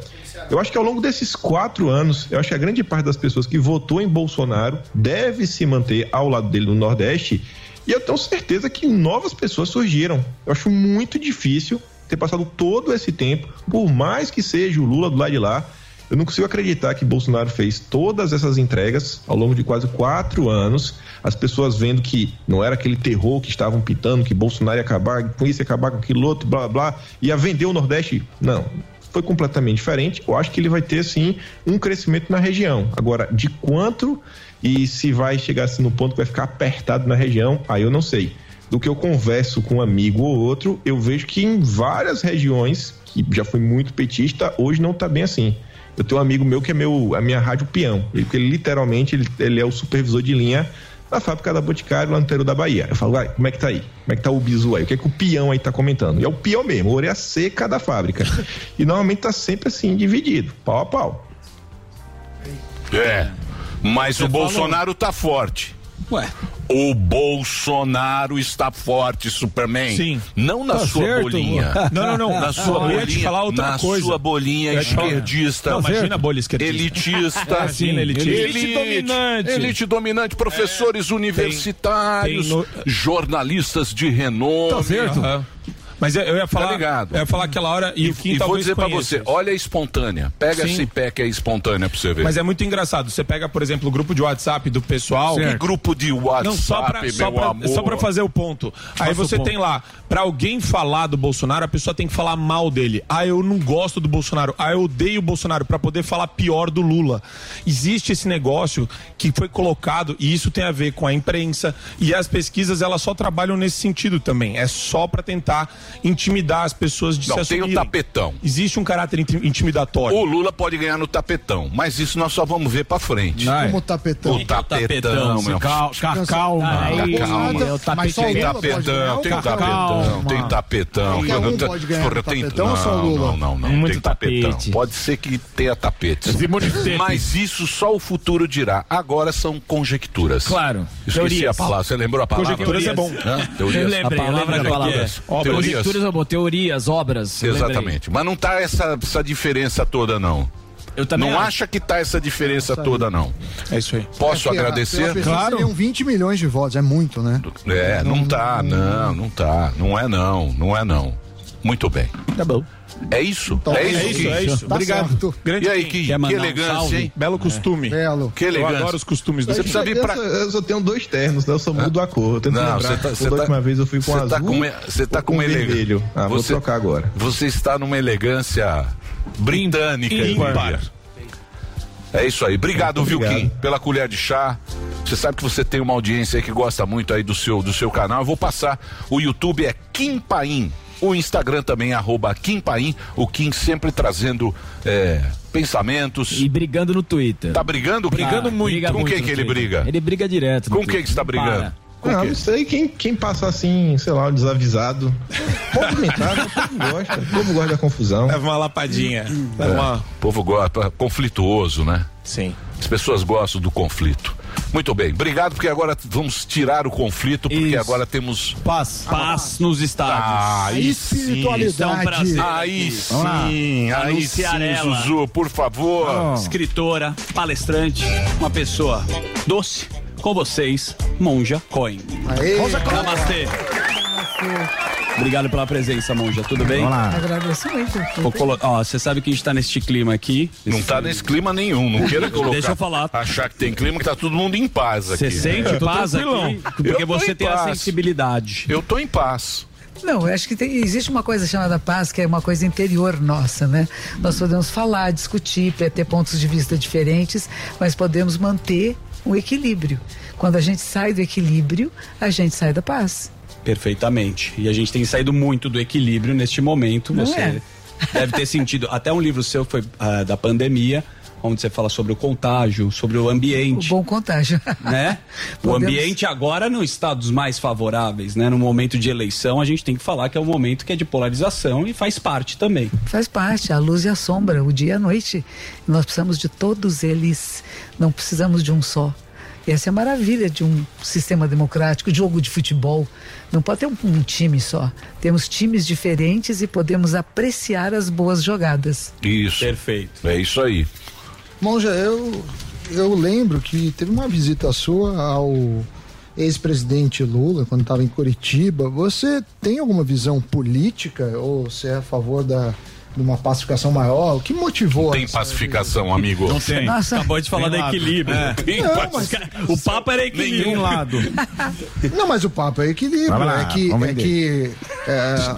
Eu acho que ao longo desses quatro anos, eu acho que a grande parte das pessoas que votou em Bolsonaro deve se manter ao lado dele no Nordeste. E eu tenho certeza que novas pessoas surgiram. Eu acho muito difícil ter passado todo esse tempo, por mais que seja o Lula do lado de lá, eu não consigo acreditar que Bolsonaro fez todas essas entregas ao longo de quase quatro anos. As pessoas vendo que não era aquele terror que estavam pitando, que Bolsonaro ia acabar com isso, ia acabar com aquilo outro, blá blá, ia vender o Nordeste. Não, foi completamente diferente. Eu acho que ele vai ter sim um crescimento na região. Agora, de quanto e se vai chegar assim no ponto que vai ficar apertado na região, aí eu não sei. Do que eu converso com um amigo ou outro, eu vejo que em várias regiões, que já foi muito petista, hoje não está bem assim. Eu tenho um amigo meu que é meu, a minha rádio peão. Ele, ele literalmente ele, ele é o supervisor de linha da fábrica da Boticário lá no interior da Bahia. Eu falo, vai, como é que tá aí? Como é que tá o bisu aí? O que é que o peão aí tá comentando? E é o peão mesmo, a orelha seca da fábrica. e normalmente tá sempre assim, dividido, pau a pau. É. Mas Você o falou. Bolsonaro tá forte. Ué. O Bolsonaro está forte, Superman. Sim. Não na Tá sua certo. bolinha. Não, não, não. Na sua Eu bolinha. ia te falar outra na coisa. sua bolinha Eu te falar- esquerdista. Não, imagina a bolha esquerdista. Elitista. É, sim, elitista. Elite dominante. Elite dominante. Professores universitários. tem no- Jornalistas de renome. Tá certo. Aham. Mas eu ia falar, Tá ligado. eu ia falar aquela hora e, o Kim E vou dizer pra conheça. você, olha a espontânea. Pega Sim. esse pé que é espontânea pra você ver. Mas é muito engraçado. Você pega, por exemplo, o grupo de WhatsApp do pessoal. Que grupo de WhatsApp, Não, só pra, só meu pra, amor. só pra fazer o ponto. Aí Faça você ponto. tem lá, pra alguém falar do Bolsonaro, a pessoa tem que falar mal dele. Ah, eu não gosto do Bolsonaro. Ah, eu odeio o Bolsonaro, pra poder falar pior do Lula. Existe esse negócio que foi colocado, e isso tem a ver com a imprensa, e as pesquisas, elas só trabalham nesse sentido também. É só pra tentar intimidar as pessoas de Não, se tem o assumirem. tapetão. Existe um caráter inti- intimidatório. O Lula pode ganhar no tapetão, mas isso nós só vamos ver pra frente. Como tapetão. O tapetão, meu. Cal- ca- calma. Aí, calma. É o Mas só o Tem Lula pode tapetão, tem tapetão, Calma. tem tapetão. Um pode ganhar no tapetão ou só o Não, Lula? Não, não, não. Muito tem tapetão. Pode ser que tenha tapetes. Mas isso só o futuro dirá. Agora são conjecturas. Claro. Esqueci a palavra. Você lembrou a palavra? Conjecturas é bom. Teorias. Lembrei, A eu lembrei da palavra. Teorias. Teorias. Conjecturas, eu botei teorias, obras. Exatamente. Mas não tá essa, essa diferença toda, não. Eu também não acho. acha que tá essa diferença toda, não. É isso aí. Posso É agradecer? pela pesquisa Seriam 20 milhões de votos, é muito, né? É, não tá, não, não tá. Não é não, não é não. Muito bem. Tá bom. É isso? Então, é é isso, isso, Gui? é isso. Tá Obrigado. certo. Grande E aí, Kim. que, que elegância, salve? hein? Belo costume. Belo. Que Eu elegância. adoro os costumes do Você precisa vir pra... Eu, eu só tenho dois ternos, né? Eu só mudo a cor. Eu tento Não, lembrar. você tá, Toda tá, última vez eu fui com você azul. tá com, você tá com uma elegância. vermelho. Ah, vou você, trocar agora. Você está numa elegância britânica, Ímpar. É isso aí. Obrigado, Muito viu, obrigado. Kim, pela colher de chá. Você sabe que você tem uma audiência aí que gosta muito aí do seu, do seu canal. Eu vou passar. O YouTube é Kim Paim. O Instagram também arroba Kim Paim. O Kim sempre trazendo é, pensamentos. E brigando no Twitter. Tá brigando? Kim? Brigando muito. Com muito quem que ele Twitter. briga? Ele briga direto. Com quem que você tá brigando? Para. Com ah, não sei, quem, quem passa assim, sei lá, desavisado. Movimentado, o povo gosta. O povo gosta da confusão. Leva uma lapadinha. Leva É, uma... O povo gosta, conflituoso, né? Sim. As pessoas gostam do conflito. Muito bem, obrigado, porque agora vamos tirar o conflito, porque Isso. agora temos. Paz. Paz nos estádios. Aí Espiritualidade. Isso é um prazer. Aí sim, aí Anunciar sim, ela. Zuzu, por favor. Escritora, palestrante, uma pessoa doce. Com vocês, Monja Coin. Aê. Namastê. Obrigado pela presença, Monja. Tudo bem? Vamos lá. Agradeço muito. Vou colo- Ó, você sabe que a gente tá nesse clima aqui. Não tá nesse clima nenhum, não queira colocar. Deixa eu falar. Achar que tem clima que tá todo mundo em paz aqui. Você sente É. paz aqui? Porque você em tem a paz. sensibilidade. Eu tô em paz. Não, eu acho que tem- existe uma coisa chamada paz, que é uma coisa interior nossa, né? Nós podemos falar, discutir, ter pontos de vista diferentes, mas podemos manter um equilíbrio. Quando a gente sai do equilíbrio, a gente sai da paz. Perfeitamente. E a gente tem saído muito do equilíbrio neste momento. Não Você é? deve ter sentido. Até um livro seu foi ah, da pandemia. onde você fala sobre o contágio, sobre o ambiente. O bom contágio. né? O ambiente agora não está dos mais favoráveis, né? No momento de eleição, a gente tem que falar que é um momento que é de polarização e faz parte também. Faz parte, a luz e a sombra, o dia e a noite. Nós precisamos de todos eles, não precisamos de um só. Essa é a maravilha de um sistema democrático, de jogo de futebol. Não pode ter um, um time só. Temos times diferentes e podemos apreciar as boas jogadas. Isso. Perfeito. É isso aí. Monja, eu, eu lembro que teve uma visita sua ao ex-presidente Lula, quando estava em Curitiba. Você tem alguma visão política ou você é a favor da, de uma pacificação maior? O que motivou Tem essa- pacificação, amigo. Não tem. Nossa. Acabou de falar Tem da equilíbrio. É. Tem Não, pacificação. O papo era equilíbrio. Nenhum lado. Não, mas o papo é equilíbrio. Lá, é que, é que é,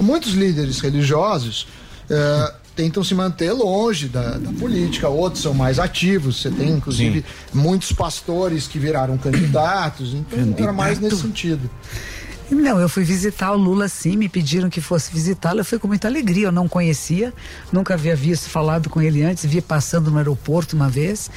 muitos líderes religiosos é, tentam se manter longe da, da política, outros são mais ativos. Você tem, inclusive, muitos pastores que viraram candidatos, então era mais nesse sentido. Não, eu fui visitar o Lula sim, me pediram que fosse visitá-lo, eu fui com muita alegria, eu não conhecia, nunca havia visto, falado com ele antes, vi passando no aeroporto uma vez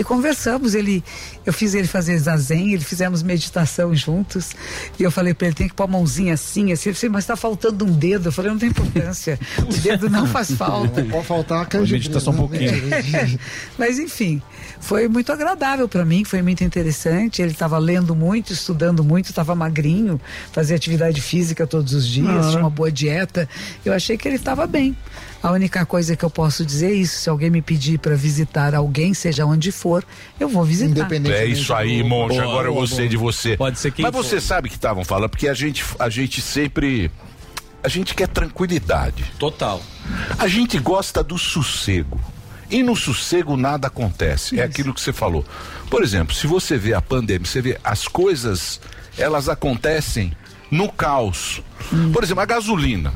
e conversamos, ele, eu fiz ele fazer zazen, ele fizemos meditação juntos e eu falei para ele, tem que pôr a mãozinha assim, assim, ele disse, mas está faltando um dedo, eu falei, não tem importância, o dedo não faz falta. Pode faltar a meditação um pouquinho. Mas enfim, foi muito agradável para mim, foi muito interessante. Ele estava lendo muito, estudando muito, estava magrinho, fazia atividade física todos os dias, Ah, tinha uma boa dieta. Eu achei que ele estava bem. A única coisa que eu posso dizer é isso: se alguém me pedir para visitar alguém, seja onde for, eu vou visitar. É isso aí, monge. Boa, Agora eu boa, gostei boa. de você. Pode ser quem Mas você for. sabe que estavam falando, porque a gente, a gente sempre. A gente quer tranquilidade. Total. A gente gosta do sossego. E no sossego nada acontece. É aquilo que você falou. Por exemplo, se você vê a pandemia, você vê as coisas, elas acontecem no caos. Por exemplo, a gasolina.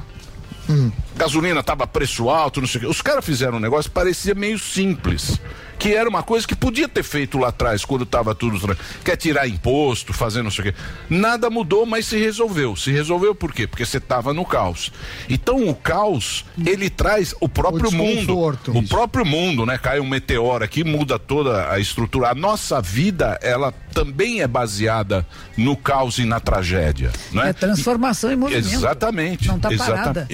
Gasolina estava preço alto, não sei o quê. Os caras fizeram um negócio que parecia meio simples. Que era uma coisa que podia ter feito lá atrás, quando estava tudo. Quer tirar imposto, fazer não sei o quê. Nada mudou, mas se resolveu. Se resolveu por quê? Porque você estava no caos. Então o caos, ele traz o próprio O mundo. O próprio mundo, né? Cai um meteoro aqui, muda toda a estrutura. A nossa vida, ela também é baseada no caos e na tragédia. Não é? Transformação em movimento. Exatamente. Não tá Exata- parada.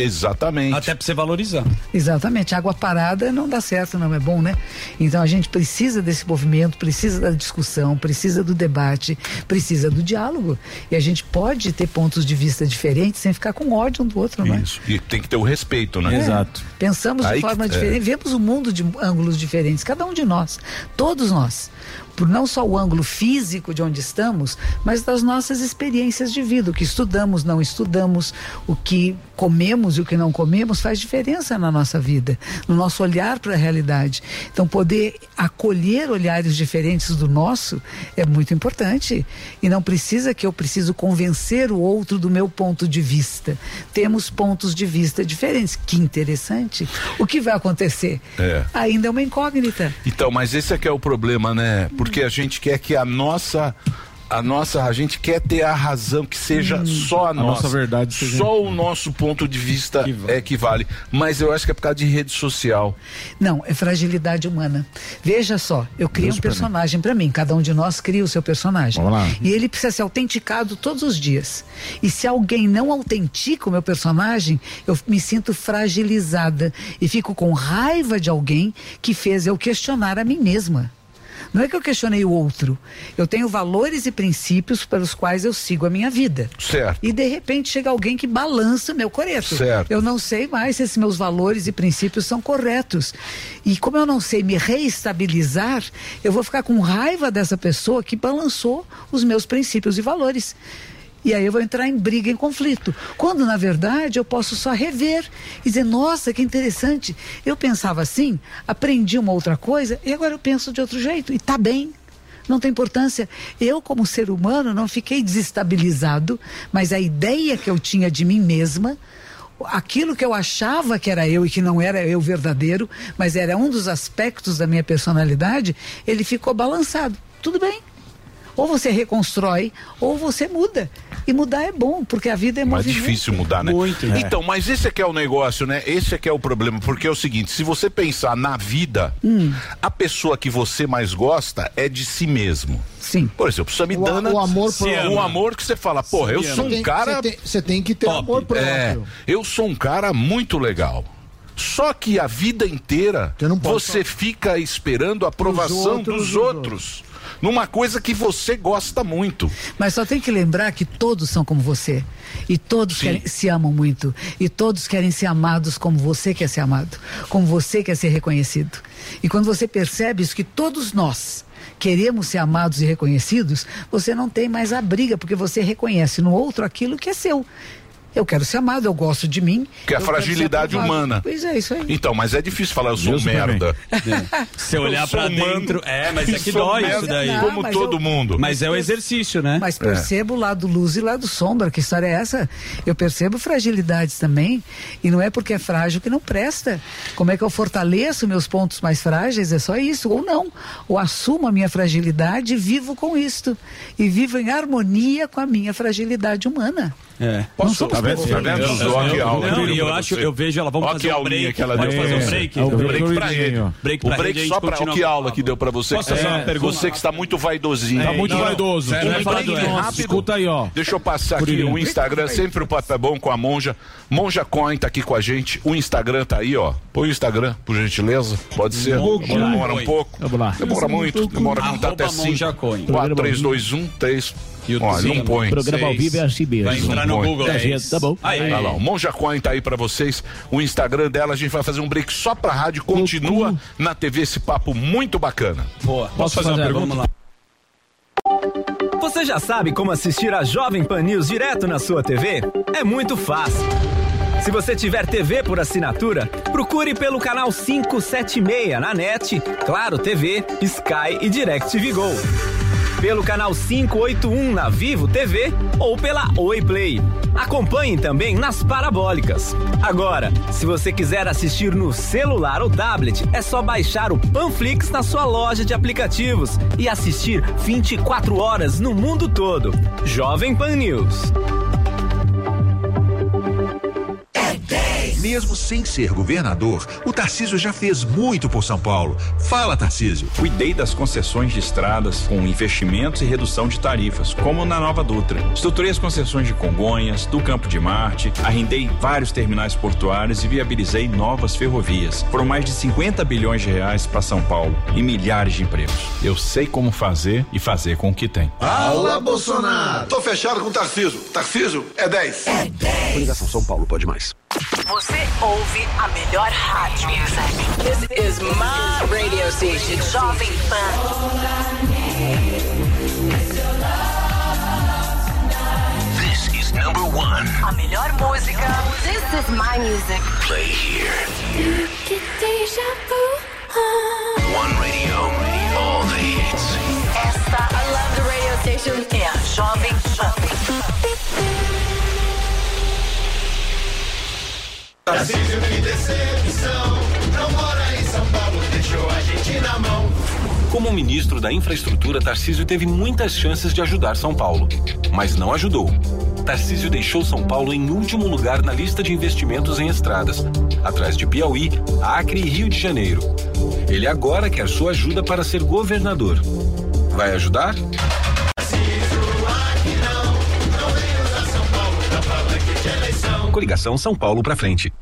Exatamente. Até pra você valorizar. Exatamente, água parada não dá certo, não é bom, né? Então a gente precisa desse movimento, precisa da discussão, precisa do debate, precisa do diálogo. E a gente pode ter pontos de vista diferentes sem ficar com ódio um do outro, não é? Isso. E tem que ter o respeito, né? É. Pensamos Aí de que- forma é. diferente, vemos o mundo de ângulos diferentes, cada um de nós, todos nós. Por não só o ângulo físico de onde estamos, mas das nossas experiências de vida. O que estudamos, não estudamos, o que comemos e o que não comemos faz diferença na nossa vida, no nosso olhar para a realidade. Então, poder acolher olhares diferentes do nosso é muito importante. E não precisa que eu preciso convencer o outro do meu ponto de vista. Temos pontos de vista diferentes. Que interessante. O que vai acontecer? É. Ainda é uma incógnita. Então, mas esse é que é o problema, né? Porque a gente quer que a nossa. A nossa, a gente quer ter a razão que seja só a, nossa, nossa verdade seja- Só o nosso ponto de vista é que vale. Mas eu acho que é por causa de rede social. Não, é fragilidade humana. Veja só, eu criei Deus um mim. personagem para mim, cada um de nós cria o seu personagem. Vamos lá. E ele precisa ser autenticado todos os dias. E se alguém não autentica o meu personagem, eu me sinto fragilizada e fico com raiva de alguém que fez eu questionar a mim mesma. Não é que eu questionei o outro. Eu tenho valores e princípios pelos quais eu sigo a minha vida. Certo. E de repente chega alguém que balança o meu coreto. Certo. Eu não sei mais se esses meus valores e princípios são corretos. E como eu não sei me reestabilizar, eu vou ficar com raiva dessa pessoa que balançou os meus princípios e valores. E aí eu vou entrar em briga, em conflito. Quando, na verdade, eu posso só rever e dizer, nossa, que interessante. Eu pensava assim, aprendi uma outra coisa e agora eu penso de outro jeito. E tá bem. Não tem importância. Eu, como ser humano, não fiquei desestabilizado, mas a ideia que eu tinha de mim mesma, aquilo que eu achava que era eu e que não era eu verdadeiro, mas era um dos aspectos da minha personalidade, ele ficou balançado. Tudo bem. Ou você reconstrói, ou você muda. E mudar é bom, porque a vida é Mais movimento. difícil mudar, né? Muito. Então, mas esse é que é o negócio, né? Esse é que é o problema, porque é o seguinte, se você pensar na vida, Hum. a pessoa que você mais gosta é de si mesmo. Sim. Por exemplo, Samidana, O- o amor se próprio. um amor que você fala, porra, eu sou um cara Você tem, tem que ter amor próprio. é, eu sou um cara muito legal. Só que a vida inteira você fica esperando a aprovação outros, dos dos outros. Numa coisa que você gosta muito. Mas só tem que lembrar que todos são como você. E todos querem- se amam muito. E todos querem ser amados como você quer ser amado. Como você quer ser reconhecido. E quando você percebe isso, que todos nós queremos ser amados e reconhecidos, você não tem mais a briga, porque você reconhece no outro aquilo que é seu. Eu quero ser amado, eu gosto de mim. Que é a fragilidade humana. Pois é, isso aí. Então, mas é difícil falar, eu sou Deus merda. Se eu olhar humano dentro. É, mas é que dói merda isso daí. Como mas todo eu- mundo. Mas é o exercício, né? Mas percebo o lado luz e lado sombra. Que história é essa? Eu percebo fragilidades também. E não é porque é frágil que não presta. Como é que eu fortaleço meus pontos mais frágeis? É só isso. Ou não. Ou assumo a minha fragilidade e vivo com isto. E vivo em harmonia com a minha fragilidade humana. É. Posso- Tá vendo? Tá vendo? Eu- aula não, acho, eu vejo ela, vamos fazer um break. que ela Pode deu fazer pra um você. break. É, o break break pra ele. Break O pra break gente, a só pra. Continua que o aula que deu pra você. Posso fazer uma É, pergunta? Você que está muito vaidosinho. Tá muito vaidoso. sério, Um break rápido. Escuta aí, ó. Deixa eu passar aqui o Instagram, sempre o papo é bom com a Monja. Monja Coin tá aqui com a gente. O Instagram tá aí, ó. Põe o Instagram, por gentileza. Pode ser. Demora um pouco. Demora muito. Demora muito até 5. Monja Coin. 4, 3, 2, 1, 3. Olha, não põe. Programa ao vivo é assim mesmo. Vai entrar no. Google. Tá é. Tá bom. Aí, Olha lá, o Monja Coin tá aí pra vocês. O Instagram dela, a gente vai fazer um break só pra rádio. Continua na TV esse papo muito bacana. Boa. Posso fazer uma pergunta? Vamos lá. Você já sabe como assistir a Jovem Pan News direto na sua TV? É muito fácil. Se você tiver TV por assinatura, procure pelo canal 576 na NET, Claro TV, Sky e DirecTV Go. Pelo canal 581 na Vivo TV ou pela Oi Play. Acompanhe também nas parabólicas. Agora, se você quiser assistir no celular ou tablet, é só baixar o Panflix na sua loja de aplicativos e assistir 24 horas no mundo todo. Jovem Pan News. Mesmo sem ser governador, o Tarcísio já fez muito por São Paulo. Fala, Tarcísio. Cuidei das concessões de estradas com investimentos e redução de tarifas, como na Nova Dutra. Estruturei as concessões de Congonhas, do Campo de Marte, arrendei vários terminais portuários e viabilizei novas ferrovias. Foram mais de 50 bilhões de reais para São Paulo e milhares de empregos. Eu sei como fazer e fazer com o que tem. Fala, Bolsonaro! Tô fechado com o Tarciso. Tarciso é 10. É 10. Coligação São Paulo pode mais. Você ouve a melhor rádio. This is my radio station, Jovem Pan. This is number one. A melhor música. This is my music. Play here. One radio. All the hits. Esta, I love the radio station, é a Jovem Pan. Tarcísio, que decepção. Não mora em São Paulo, deixou a gente na mão. Como ministro da Infraestrutura, Tarcísio teve muitas chances de ajudar São Paulo, mas não ajudou. Tarcísio deixou São Paulo em último lugar na lista de investimentos em estradas, atrás de Piauí, Acre e Rio de Janeiro. Ele agora quer sua ajuda para ser governador. Vai ajudar? Coligação São Paulo pra frente.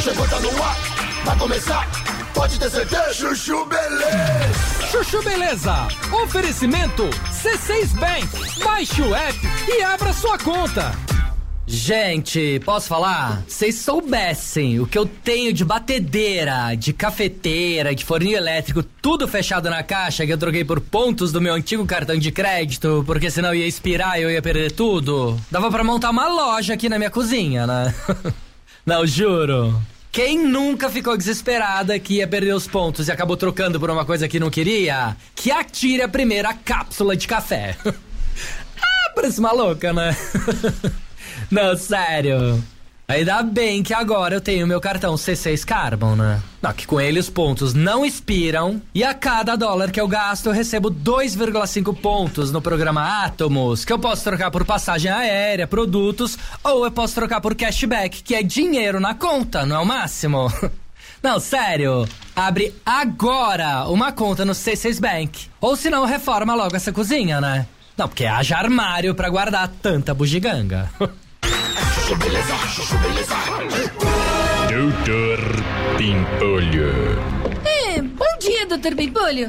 Chegou, tá no ar, vai começar. Pode ter certeza. Chuchu Beleza. Chuchu Beleza. Oferecimento C6 Bank. Baixe o app e abra sua conta. Gente, posso falar? Vocês soubessem o que eu tenho de batedeira, de cafeteira, de forninho elétrico, tudo fechado na caixa que eu troquei por pontos do meu antigo cartão de crédito, porque senão ia expirar e eu ia perder tudo. Dava pra montar uma loja aqui na minha cozinha, né? Não, juro. Quem nunca ficou desesperada que ia perder os pontos e acabou trocando por uma coisa que não queria? Que atire a primeira cápsula de café. ah, parece maluca, né? Não, sério. Ainda bem que agora eu tenho meu cartão C6 Carbon, né? Não, que com ele os pontos não expiram e a cada dólar que eu gasto eu recebo 2,5 pontos no programa Atomos, que eu posso trocar por passagem aérea, produtos, ou eu posso trocar por cashback, que é dinheiro na conta, não é o máximo? Não, sério. Abre agora uma conta no C6 Bank. Ou se não, reforma logo essa cozinha, né? Não, porque haja armário pra guardar tanta bugiganga. Doutor Pimpolho. É, bom dia, doutor Pimpolho.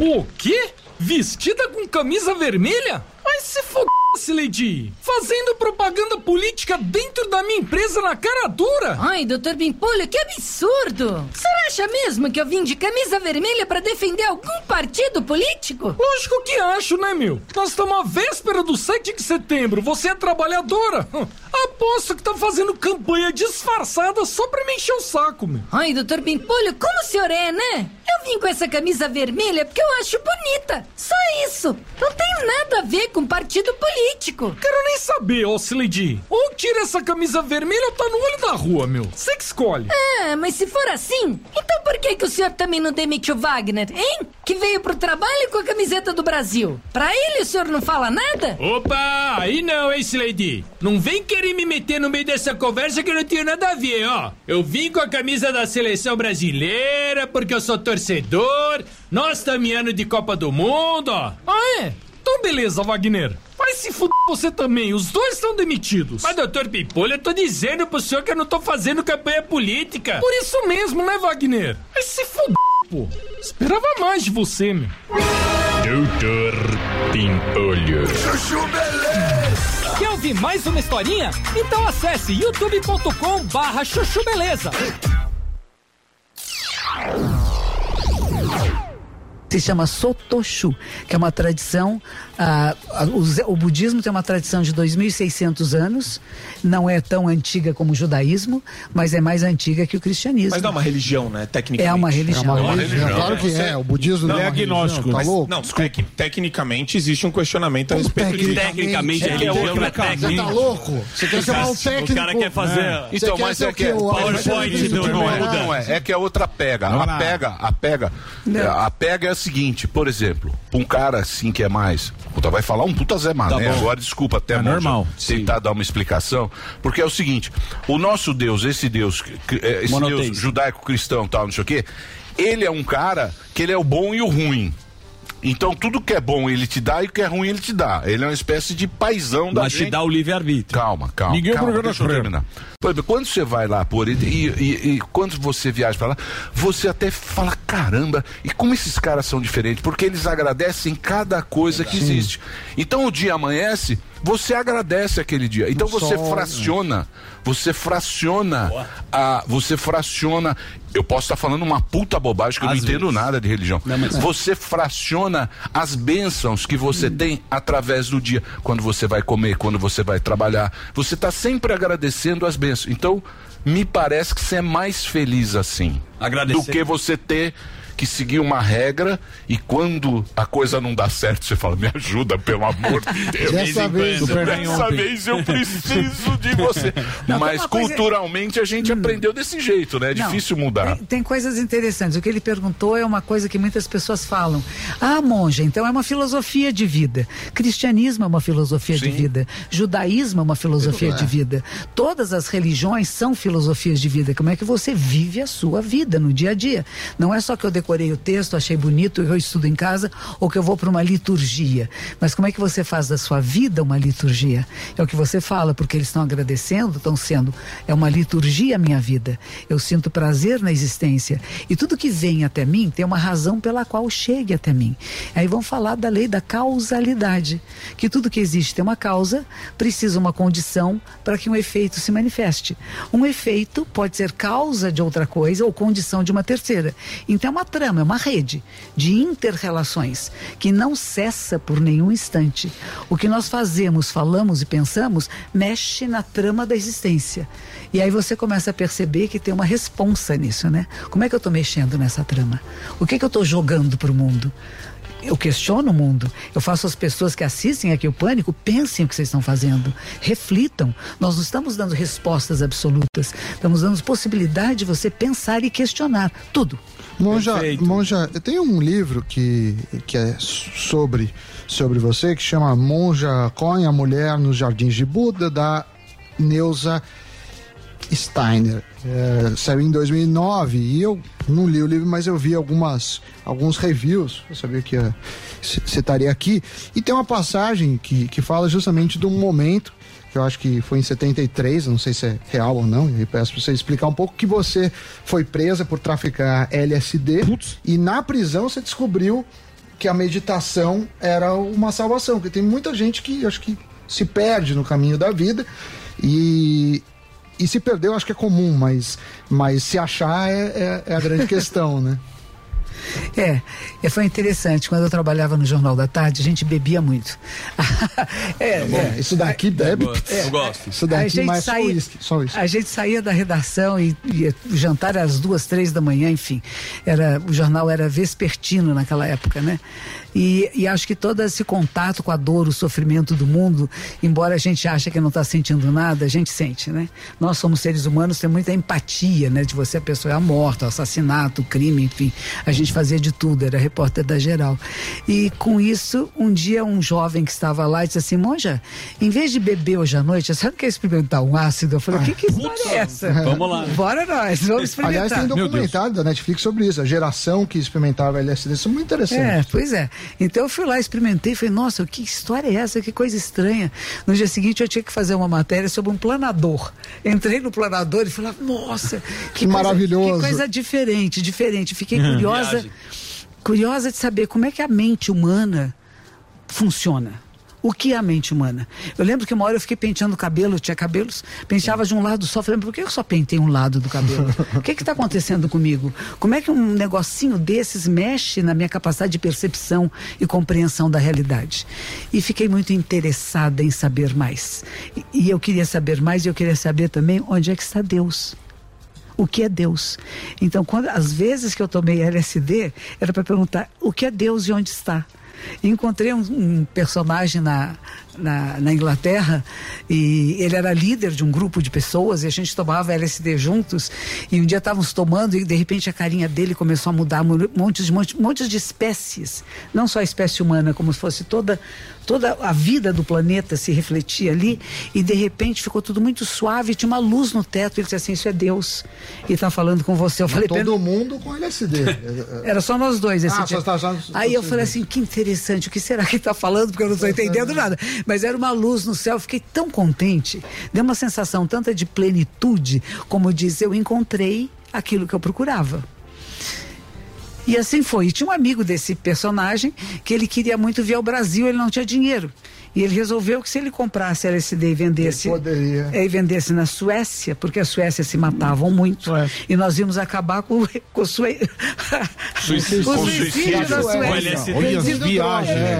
O quê? Vestida com camisa vermelha? Vai se foda-se, Lady! Fazendo propaganda política dentro da minha empresa na cara dura! Ai, doutor Pimpolho, que absurdo! Você acha mesmo que eu vim de camisa vermelha pra defender algum partido político? Lógico que acho, né, meu? Nós estamos à véspera do 7 de setembro. Você é trabalhadora. Aposto que tá fazendo campanha disfarçada só pra me encher o saco, meu. Ai, doutor Pimpolho, como o senhor é, né? Eu vim com essa camisa vermelha porque eu acho bonita. Só isso. Não tem nada a ver com partido político. Quero nem saber, ó, Sileidi. Ou tira essa camisa vermelha ou tá no olho da rua, meu. Você que escolhe. Ah, mas se for assim, então por que, que o senhor também não demite o Wagner, hein? Que veio pro trabalho com a camiseta do Brasil. Pra ele o senhor não fala nada? Opa, aí não, hein, Slady? Não vem querer me meter no meio dessa conversa que eu não tenho nada a ver, ó. Eu vim com a camisa da seleção brasileira porque eu sou torcedor. Nós estamos em ano de Copa do Mundo, ó. Ah, é? Então beleza, Wagner. Vai se fuder você também, os dois estão demitidos. Mas, doutor Pipolho, eu tô dizendo pro senhor que eu não tô fazendo campanha política. Por isso mesmo, né, Wagner? Vai se fuder, pô. Esperava mais de você, meu. Doutor Pimpolho. Chuchu Beleza! Quer ouvir mais uma historinha? Então acesse youtube.com barra chuchu beleza. Se chama Sotoshu, que é uma tradição. ah, o, o budismo tem uma tradição de 2.600 anos, não é tão antiga como o judaísmo, mas é mais antiga que o cristianismo. Mas não é uma religião, né? Tecnicamente. É uma religião. É uma religião. Claro que é, o budismo não é agnóstico. Tá Mas, louco? Não, tec- tecnicamente existe um questionamento a respeito disso. Tecnicamente, É, a religião outra não é técnica. Você tá louco? Você quer chamar o técnico? O cara quer fazer. É. Então, Você mas quer é que o quê? O PowerPoint Não é, não é. É que é outra pega. A pega, a pega. é, A pega é seguinte, por exemplo, um cara assim que é mais. Puta, vai falar um puta Zé Mané. Tá. Agora, desculpa até É Monja, normal. tentar dar uma explicação. Porque é o seguinte: o nosso Deus, esse Deus, é, esse Deus judaico-cristão tal, não sei o quê, ele é um cara que ele é o bom e o ruim. Então tudo que é bom ele te dá e o que é ruim ele te dá. Ele é uma espécie de paizão da Mas te gente. dá o livre-arbítrio. Calma, calma. Ninguém é calma, obrigado a deixa eu terminar. Exemplo, quando você vai lá por ele e, e- e quando você viaja pra lá, você até fala, caramba, e como esses caras são diferentes? Porque eles agradecem cada coisa que existe. Então o dia amanhece, você agradece aquele dia. Então você sol, fraciona, você fraciona a, você fraciona. Eu posso estar falando uma puta bobagem que eu Às não entendo vezes. nada de religião. Não, mas- Você fraciona as bênçãos que você tem através do dia. Quando você vai comer, quando você vai trabalhar. Você está sempre agradecendo as bênçãos. Então, me parece que você é mais feliz assim. Agradecer. Do que você ter que seguir uma regra e quando a coisa não dá certo, você fala, me ajuda, pelo amor de Deus. Dessa vez, Dessa vez eu preciso de você. Não, Mas uma coisa- culturalmente a gente aprendeu desse jeito, né? É Não, difícil mudar. Tem, tem coisas interessantes. O que ele perguntou é uma coisa que muitas pessoas falam. Ah, monja, então é uma filosofia de vida. Cristianismo é uma filosofia de vida. Judaísmo é uma filosofia de vida. Todas as religiões são filosofias de vida. Como é que você vive a sua vida no dia a dia? Não é só que eu decorei o texto, achei bonito, eu estudo em casa, ou que eu vou para uma liturgia. Mas como é que você faz da sua vida uma liturgia? É o que você fala, porque eles estão agradecendo, estão sendo. É uma liturgia a minha vida. Eu sinto prazer na existência. E tudo que vem até mim tem uma razão pela qual chegue até mim. Aí vão falar da lei da causalidade. Que tudo que existe tem uma causa, precisa uma condição para que um efeito se manifeste. Um efeito pode ser causa de outra coisa ou condição de uma terceira. Então é uma trama, é uma rede de inter-relações que não cessa por nenhum instante. O que nós fazemos, falamos e pensamos mexe na trama da existência. E aí você começa a perceber que tem uma responsa nisso, né? Como é que eu estou mexendo nessa trama? O que, que eu estou jogando para o mundo? eu questiono o mundo. Eu faço as pessoas que assistem aqui o Pânico pensem o que vocês estão fazendo. Reflitam. Nós não estamos dando respostas absolutas. Estamos dando possibilidade de você pensar e questionar tudo. Monja, Monja, eu tenho um livro que, que é sobre, sobre você, que chama Monja Coin, a Mulher nos Jardins de Buda, da Neuza Steiner. É, saiu em 2009 e eu não li o livro, mas eu vi algumas, alguns reviews. Eu sabia que você estaria aqui. E tem uma passagem que, que fala justamente de um momento que eu acho que foi em 73, eu não sei se é real ou não, e peço para você explicar um pouco que você foi presa por traficar LSD Putz. e na prisão você descobriu que a meditação era uma salvação, porque tem muita gente que acho que se perde no caminho da vida e e se perdeu acho que é comum, mas, mas se achar é, é, é a grande questão, né? É, é, foi interessante. Quando eu trabalhava no Jornal da Tarde, a gente bebia muito. é, é, é, isso daqui bebe. É, eu gosto. Isso daqui mais saía, só uísque, só. A gente saía da redação e, e o jantar era às duas, três da manhã, enfim. Era, o jornal era vespertino naquela época, né? E, e, acho que todo esse contato com a dor, o sofrimento do mundo, embora a gente ache que não está sentindo nada, a gente sente, né? Nós somos seres humanos, tem muita empatia, né? De você, a pessoa é morta, assassinato, crime, enfim. A gente fazia de tudo, era repórter da geral. E com isso, um dia um jovem que estava lá disse assim, Monja, em vez de beber hoje à noite, você não quer experimentar um ácido? Eu falei, o que, que história é essa? Vamos lá. Bora nós, vamos experimentar. Aliás, tem documentário da Netflix sobre isso, a geração que experimentava LSD, isso é muito interessante. É, pois é. Então eu fui lá, experimentei, falei, nossa, que história é essa? Que coisa estranha. No dia seguinte eu tinha que fazer uma matéria sobre um planador. Entrei no planador e falei, nossa, que, que coisa, maravilhoso. Que coisa diferente, diferente. Fiquei curiosa, curiosa de saber como é que a mente humana funciona. O que é a mente humana? Eu lembro que uma hora eu fiquei penteando o cabelo, tinha cabelos, penteava de um lado só, falei, por que eu só pentei um lado do cabelo? O que está acontecendo comigo? Como é que um negocinho desses mexe na minha capacidade de percepção e compreensão da realidade? E fiquei muito interessada em saber mais. E, e eu queria saber mais e eu queria saber também onde é que está Deus o que é Deus. Então, quando, às vezes que eu tomei LSD, era para perguntar o que é Deus e onde está. Encontrei um, um personagem na, na, na, Inglaterra e ele era líder de um grupo de pessoas e a gente tomava LSD juntos e um dia estávamos tomando e de repente a carinha dele começou a mudar montes de montes, montes de espécies não só a espécie humana como se fosse toda toda a vida do planeta se refletia ali e de repente ficou tudo muito suave tinha uma luz no teto ele disse assim isso é Deus e está falando com você. Eu falei todo mundo com LSD era só nós dois esse ah, dia. Só, só, só, aí eu falei assim que interessante o que será que está falando? Porque eu não estou entendendo nada mas era uma luz no céu, fiquei tão contente. Deu uma sensação tanta de plenitude, como diz, eu encontrei aquilo que eu procurava. E assim foi. E tinha um amigo desse personagem que ele queria muito vir ao Brasil, ele não tinha dinheiro. E ele resolveu que se ele comprasse LSD e vendesse, é, e vendesse na Suécia, porque a Suécia se matavam muito, é. e nós íamos acabar com, com o sue... suicídio, o suicídio da Suécia.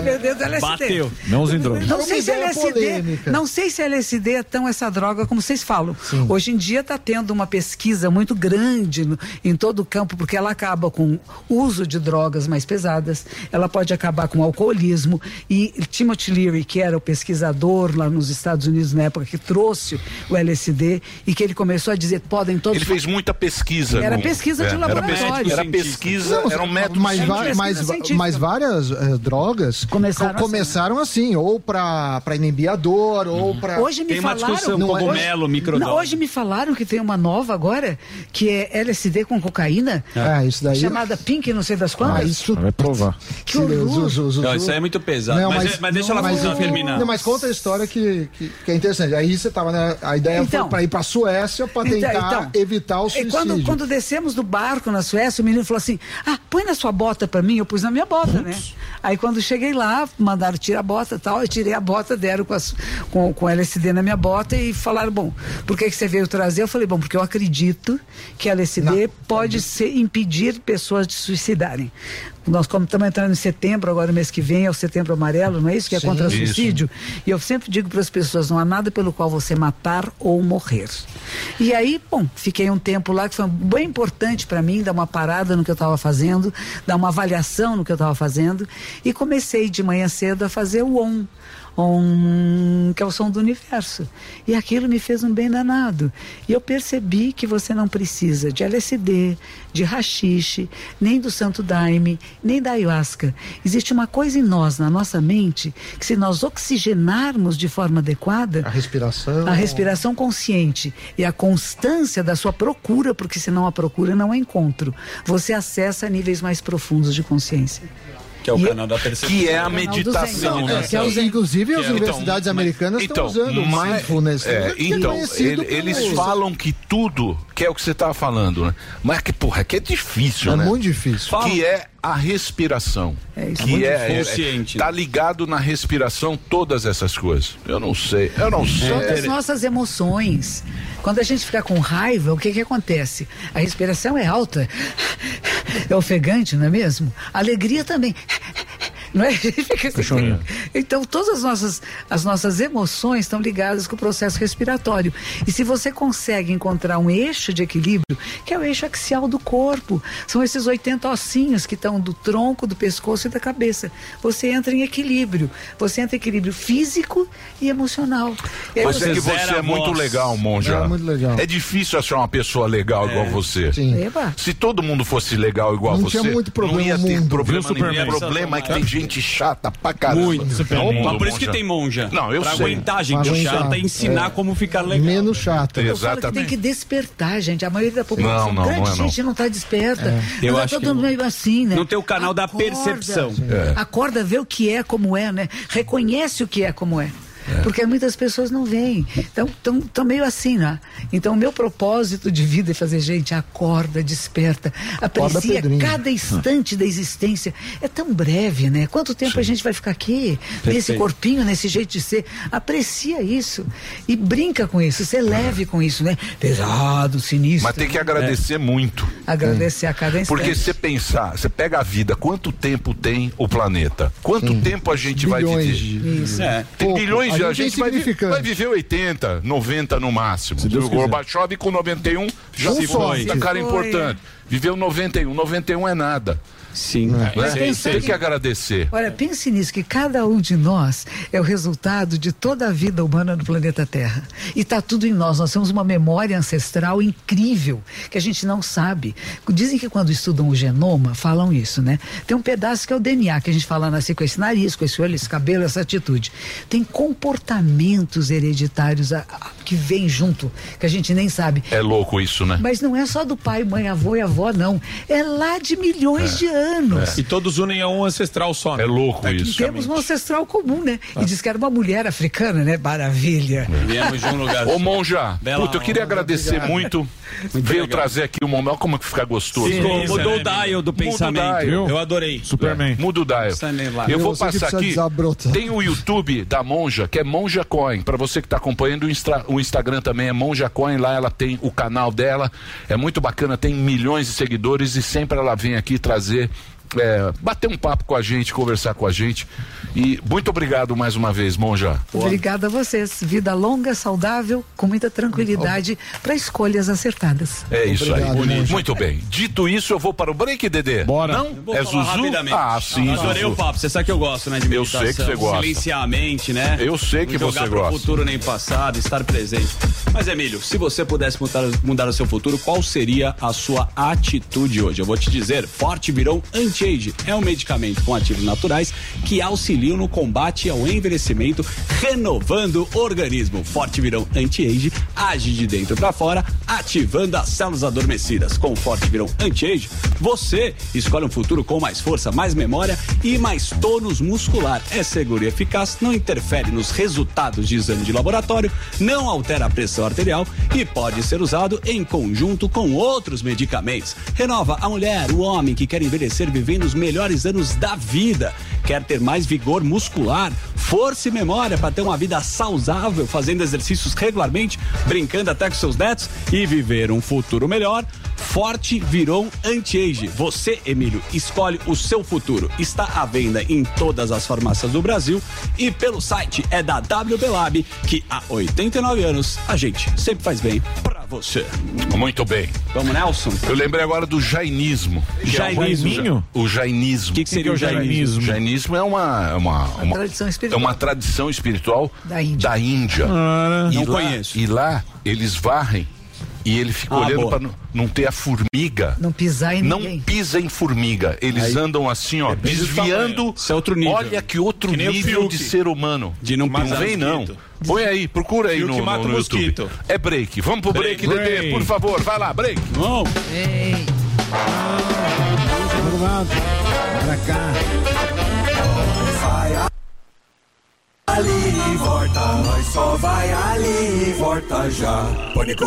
Vendendo LSD. Bateu. Não os drogas. Não sei se LSD, não sei se LSD é tão essa droga como vocês falam. Sim. Hoje em dia está tendo uma pesquisa muito grande no, em todo o campo, porque ela acaba com o uso de drogas mais pesadas, ela pode acabar com o alcoolismo e Timothy Leary, que era o pesquisador lá nos Estados Unidos na época que trouxe o LSD e que ele começou a dizer podem todos ele fez muita pesquisa era no... pesquisa de é, laboratório. era pesquisa era, um método mas, mas, mas várias eh, drogas começaram, co começaram assim, ou para inibir a dor ou uhum. para hoje me tem falaram uma discussão cogumelo hoje, microdose. hoje me falaram que tem uma nova agora que é LSD com cocaína ah, isso daí chamada Pink não sei das quantas. Ah, isso vai provar. Que horror. Não, isso aí é muito pesado. Não, mas, mas, mas, deixa ela mas, terminar não, mas conta a história que, que, que, é interessante. Aí você tava, né? A ideia então, foi para ir para a Suécia para então, tentar então, evitar o suicídio. Quando, quando descemos do barco na Suécia, o menino falou assim: Ah, põe na sua bota para mim. Eu pus na minha bota, né? Aí quando cheguei lá, mandaram tirar a bota e tal. Eu tirei a bota, deram com, as, com, com LSD na minha bota e falaram: Bom, por que, que você veio trazer? Eu falei: Bom, porque eu acredito que LSD não, pode ser, impedir pessoas de suicidarem. Nós como estamos entrando em setembro, agora mês que vem é o setembro amarelo, não é isso? Que é Sim, contra o isso, suicídio. E eu sempre digo para as pessoas: não há nada pelo qual você matar ou morrer. E aí, bom, fiquei um tempo lá que foi bem importante para mim dar uma parada no que eu estava fazendo, dar uma avaliação no que eu estava fazendo e comecei de manhã cedo a fazer o ON. ON, que é o som do universo. E aquilo me fez um bem danado. E eu percebi que você não precisa de LSD, de rachixe, nem do santo daime, nem da ayahuasca. Existe uma coisa em nós, na nossa mente, que se nós oxigenarmos de forma adequada, A respiração. a respiração consciente e a constância da sua procura, porque senão a procura não é encontro, você acessa níveis mais profundos de consciência. Que é o E- canal da percepção. Que é a meditação, né? É, que é. Inclusive, as Então, universidades mas- americanas estão usando mas- mindfulness. É, que é então, ele- eles como- falam que tudo, que é o que você estava falando, né? Mas que, porra, que é difícil, É né? muito difícil. Que é a respiração. É isso. que muito é, é, consciente, tá né? ligado na respiração todas essas coisas. Eu não sei, eu não sei. São as nossas emoções. Quando a gente fica com raiva, o que que acontece? A respiração é alta, é ofegante, não é mesmo? A alegria também. Não é? Assim. Então, todas as nossas, as nossas emoções estão ligadas com o processo respiratório. E se você consegue encontrar um eixo de equilíbrio, que é o eixo axial do corpo, são esses 80 ossinhos que estão do tronco, do pescoço e da cabeça. Você entra em equilíbrio. Você entra em equilíbrio físico e emocional. E aí Mas é que você é a muito legal, Monja. É muito legal. É difícil achar uma pessoa legal igual você. Sim. Eba. Se todo mundo fosse legal igual Não você, tinha muito problema não ia ter mundo. problema nenhum. O problema é que tem gente chata pra caramba. Muito. Superman. Mas por isso que tem monja. Não, eu pra sei. aguentar a gente chata e ensinar É. como ficar legal. Menos chato. Eu falo que tem Exatamente. que despertar, gente. A maioria da população, Não, não, grande não é, não. gente não está desperta. Eu Anda acho todo que meio assim, né? Não tem o canal da percepção. É. Acorda, vê o que é, como é, né? Reconhece o que é, como é. Porque muitas pessoas não veem. Então, estão meio assim, né? Então, o meu propósito de vida é fazer, gente, acorda, desperta, aprecia Pedrinho. cada instante da existência. É tão breve, né? Quanto tempo a gente vai ficar aqui, nesse Perfeito. corpinho, nesse jeito de ser? Aprecia isso e brinca com isso, ser leve com isso, né? Pesado, sinistro. Mas tem que agradecer muito. Agradecer a cada instante. Porque você pensar, você pega a vida, quanto tempo tem o planeta? Quanto tempo a gente vai Bilhões viver? de- Isso. É. Tem bilhões A gente é vai, vai viver 80, 90 no máximo. Deus o. Gorbachev com 91 já se foi. Se Tá cara foi. importante. Viveu 91, 91 é nada. Sim. né? Tem que agradecer. Olha, pense nisso, que cada um de nós é o resultado de toda a vida humana no planeta Terra. E está tudo em nós. Nós temos uma memória ancestral incrível que a gente não sabe. Dizem que quando estudam o genoma, falam isso, né? Tem um pedaço que é o DNA, que a gente fala nascer com esse nariz, com esse olho, esse cabelo, essa atitude. Tem comportamentos hereditários a- a- que vêm junto, que a gente nem sabe. É louco isso, né? Mas não é só do pai, mãe, avô e avó, não. É lá de milhões de anos. E todos unem a um ancestral só. Né? É louco E isso. temos um ancestral comum, né? E diz que era uma mulher africana, né? Maravilha. Viemos de um lugar. Ô Monja, Bela puta, eu queria agradecer muito. Veio trazer aqui um momento, como que fica gostoso. Sim, Muda mudou o dial do pensamento. dial. Eu adorei. Superman. Muda o dial. Eu vou passar aqui. Tem o YouTube da Monja, que é Monja Coin. Pra você que tá acompanhando, o, Instra- o Instagram também é Monja Coin. Lá ela tem o canal dela. É muito bacana, tem milhões de seguidores e sempre ela vem aqui trazer. É, bater um papo com a gente, conversar com a gente. E muito obrigado mais uma vez, Monja. Obrigada a vocês. Vida longa, saudável, com muita tranquilidade para escolhas acertadas. É isso Obrigado, aí. Monja. Muito bem. Dito isso, eu vou para o break, Dedê. Bora. Não? Vou É Zuzu? rapidamente. Ah, sim, Adorei Zuzu. o papo. Você sabe que eu gosto, né, de Eu sei que você gosta. Silenciar a mente, né? Eu sei que Não você gosta. futuro nem passado, estar presente. Mas, Emílio, se você pudesse mudar, mudar o seu futuro, qual seria a sua atitude hoje? Eu vou te dizer, Forte Virão É um medicamento com ativos naturais que auxiliam no combate ao envelhecimento, renovando o organismo. Forte Virão Anti-Age age de dentro para fora, ativando as células adormecidas. Com Forte Virão Anti-Age, você escolhe um futuro com mais força, mais memória e mais tônus muscular. É seguro e eficaz, não interfere nos resultados de exame de laboratório, não altera a pressão arterial e pode ser usado em conjunto com outros medicamentos. Renova a mulher, o homem que quer envelhecer vivendo os melhores anos da vida. Quer ter mais vigor muscular, força e memória para ter uma vida saudável, fazendo exercícios regularmente, brincando até com seus netos e viver um futuro melhor. Forte virou anti-age. Você, Emílio, escolhe o seu futuro. Está à venda em todas as farmácias do Brasil e pelo site é da WB Lab, que há 89 anos a gente sempre faz bem pra você. Muito bem. Vamos, Nelson? Eu lembrei agora do jainismo. que é o- Jainismo? O jainismo. O que que seria o jainismo? O jainismo é uma, é uma, uma, tradição é espiritual. uma tradição espiritual Da Índia. Da Índia. Ah, e não lá, conheço. E lá eles varrem e ele fica Ah, olhando para não, não ter a formiga. Não pisar em Não ninguém. pisa em formiga. Eles andam assim, ó, do desviando. Isso é outro nível. Olha que outro Que nível Fiuk. de ser humano. De não não pisar vem, não. Põe aí, procura aí no, mata no, o no YouTube. mosquito. É break. Vamos pro break, Break. Dedê, Break. por favor. Vai lá, break. Vamos. Ei. Pra cá. Vai ali e volta, nós só vai ali e volta já. Pânico.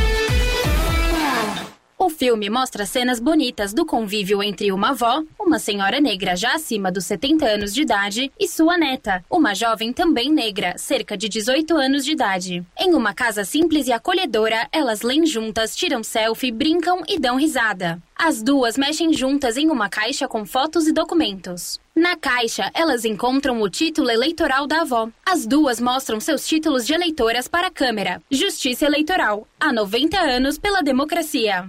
Filme mostra cenas bonitas do convívio entre uma avó, uma senhora negra já acima dos 70 anos de idade, e sua neta, uma jovem também negra, cerca de 18 anos de idade. Em uma casa simples e acolhedora, elas leem juntas, tiram selfie, brincam e dão risada. As duas mexem juntas em uma caixa com fotos e documentos. Na caixa, elas encontram o título eleitoral da avó. As duas mostram seus títulos de eleitoras para a câmera. Justiça Eleitoral. Há 90 anos pela democracia.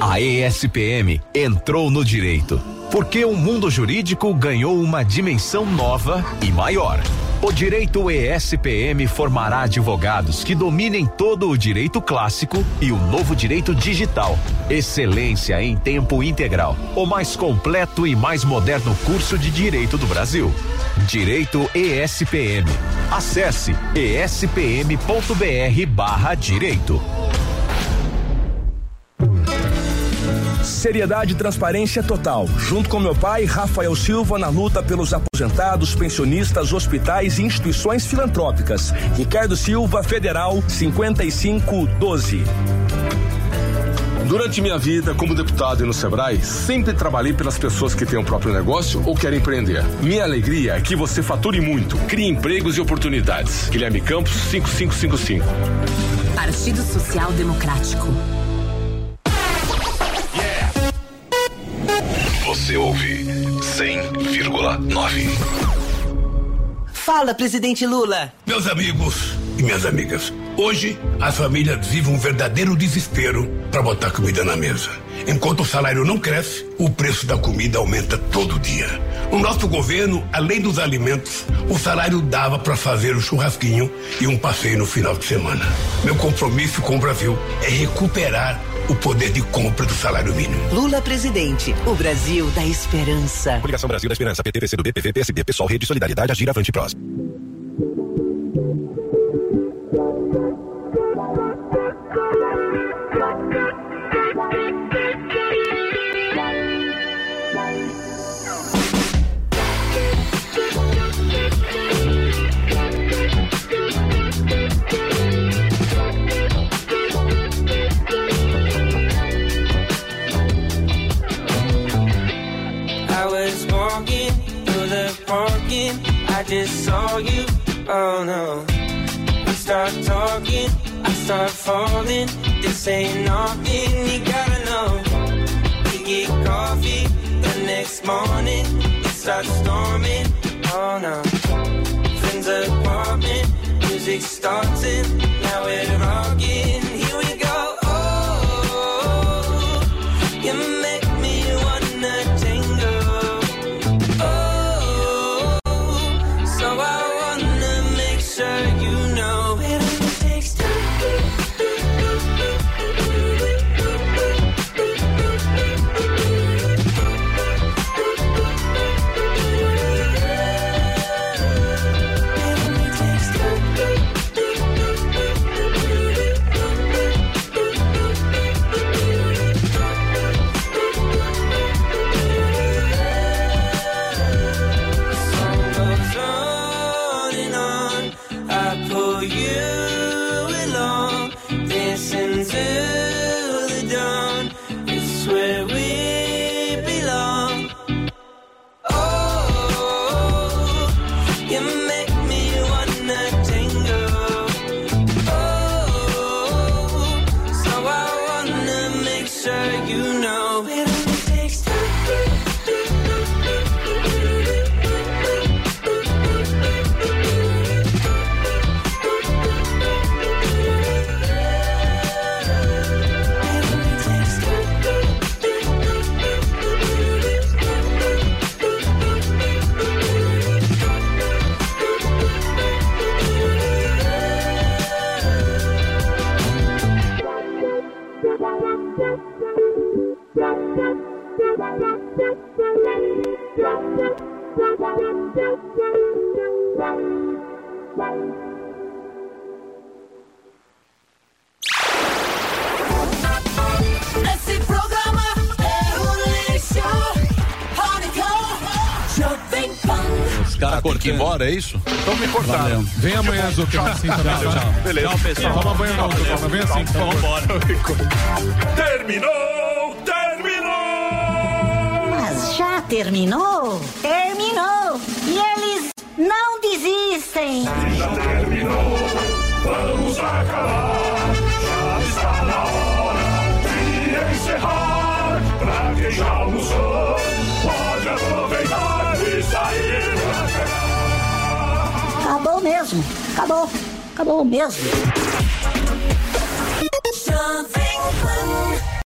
A ESPM entrou no direito, porque o mundo jurídico ganhou uma dimensão nova e maior. O direito ESPM formará advogados que dominem todo o direito clássico e o novo direito digital. Excelência em tempo integral. O mais completo e mais moderno curso de direito do Brasil. Direito ESPM. Acesse espm.br/barra Seriedade e transparência total. Junto com meu pai, Rafael Silva, na luta pelos aposentados, pensionistas, hospitais e instituições filantrópicas. Ricardo Silva, Federal 5512. Durante minha vida como deputado e no Sebrae, sempre trabalhei pelas pessoas que têm o próprio negócio ou querem empreender. Minha alegria é que você fature muito, crie empregos e oportunidades. Guilherme Campos, 5555. Partido Social Democrático. Você ouve 100,9. Fala, presidente Lula. Meus amigos e minhas amigas, hoje as famílias vivem um verdadeiro desespero para botar comida na mesa. Enquanto o salário não cresce, o preço da comida aumenta todo dia. No nosso governo, além dos alimentos, o salário dava para fazer um churrasquinho e um passeio no final de semana. Meu compromisso com o Brasil é recuperar o poder de compra do salário mínimo. Lula presidente. O Brasil da esperança. Coligação Brasil da Esperança, PT, PCdoB, PV, PSB, Pessoal, Rede Solidariedade, Agir, Avante e I just saw you. Oh no. We start talking. I start falling. This ain't nothing. You gotta know. We get coffee the next morning. It starts storming. Oh no. Friends apartment. Music starting. Now we're rocking. Here we go. Oh, you isso? Então me cortaram. Valeu. Vem amanhã, Zucca, assim. Tchau, tchau. Beleza. Tchau, pessoal. Toma banho não, Zucca, vem assim, por favor. Mesmo! Acabou! Acabou mesmo! Jovem Pan.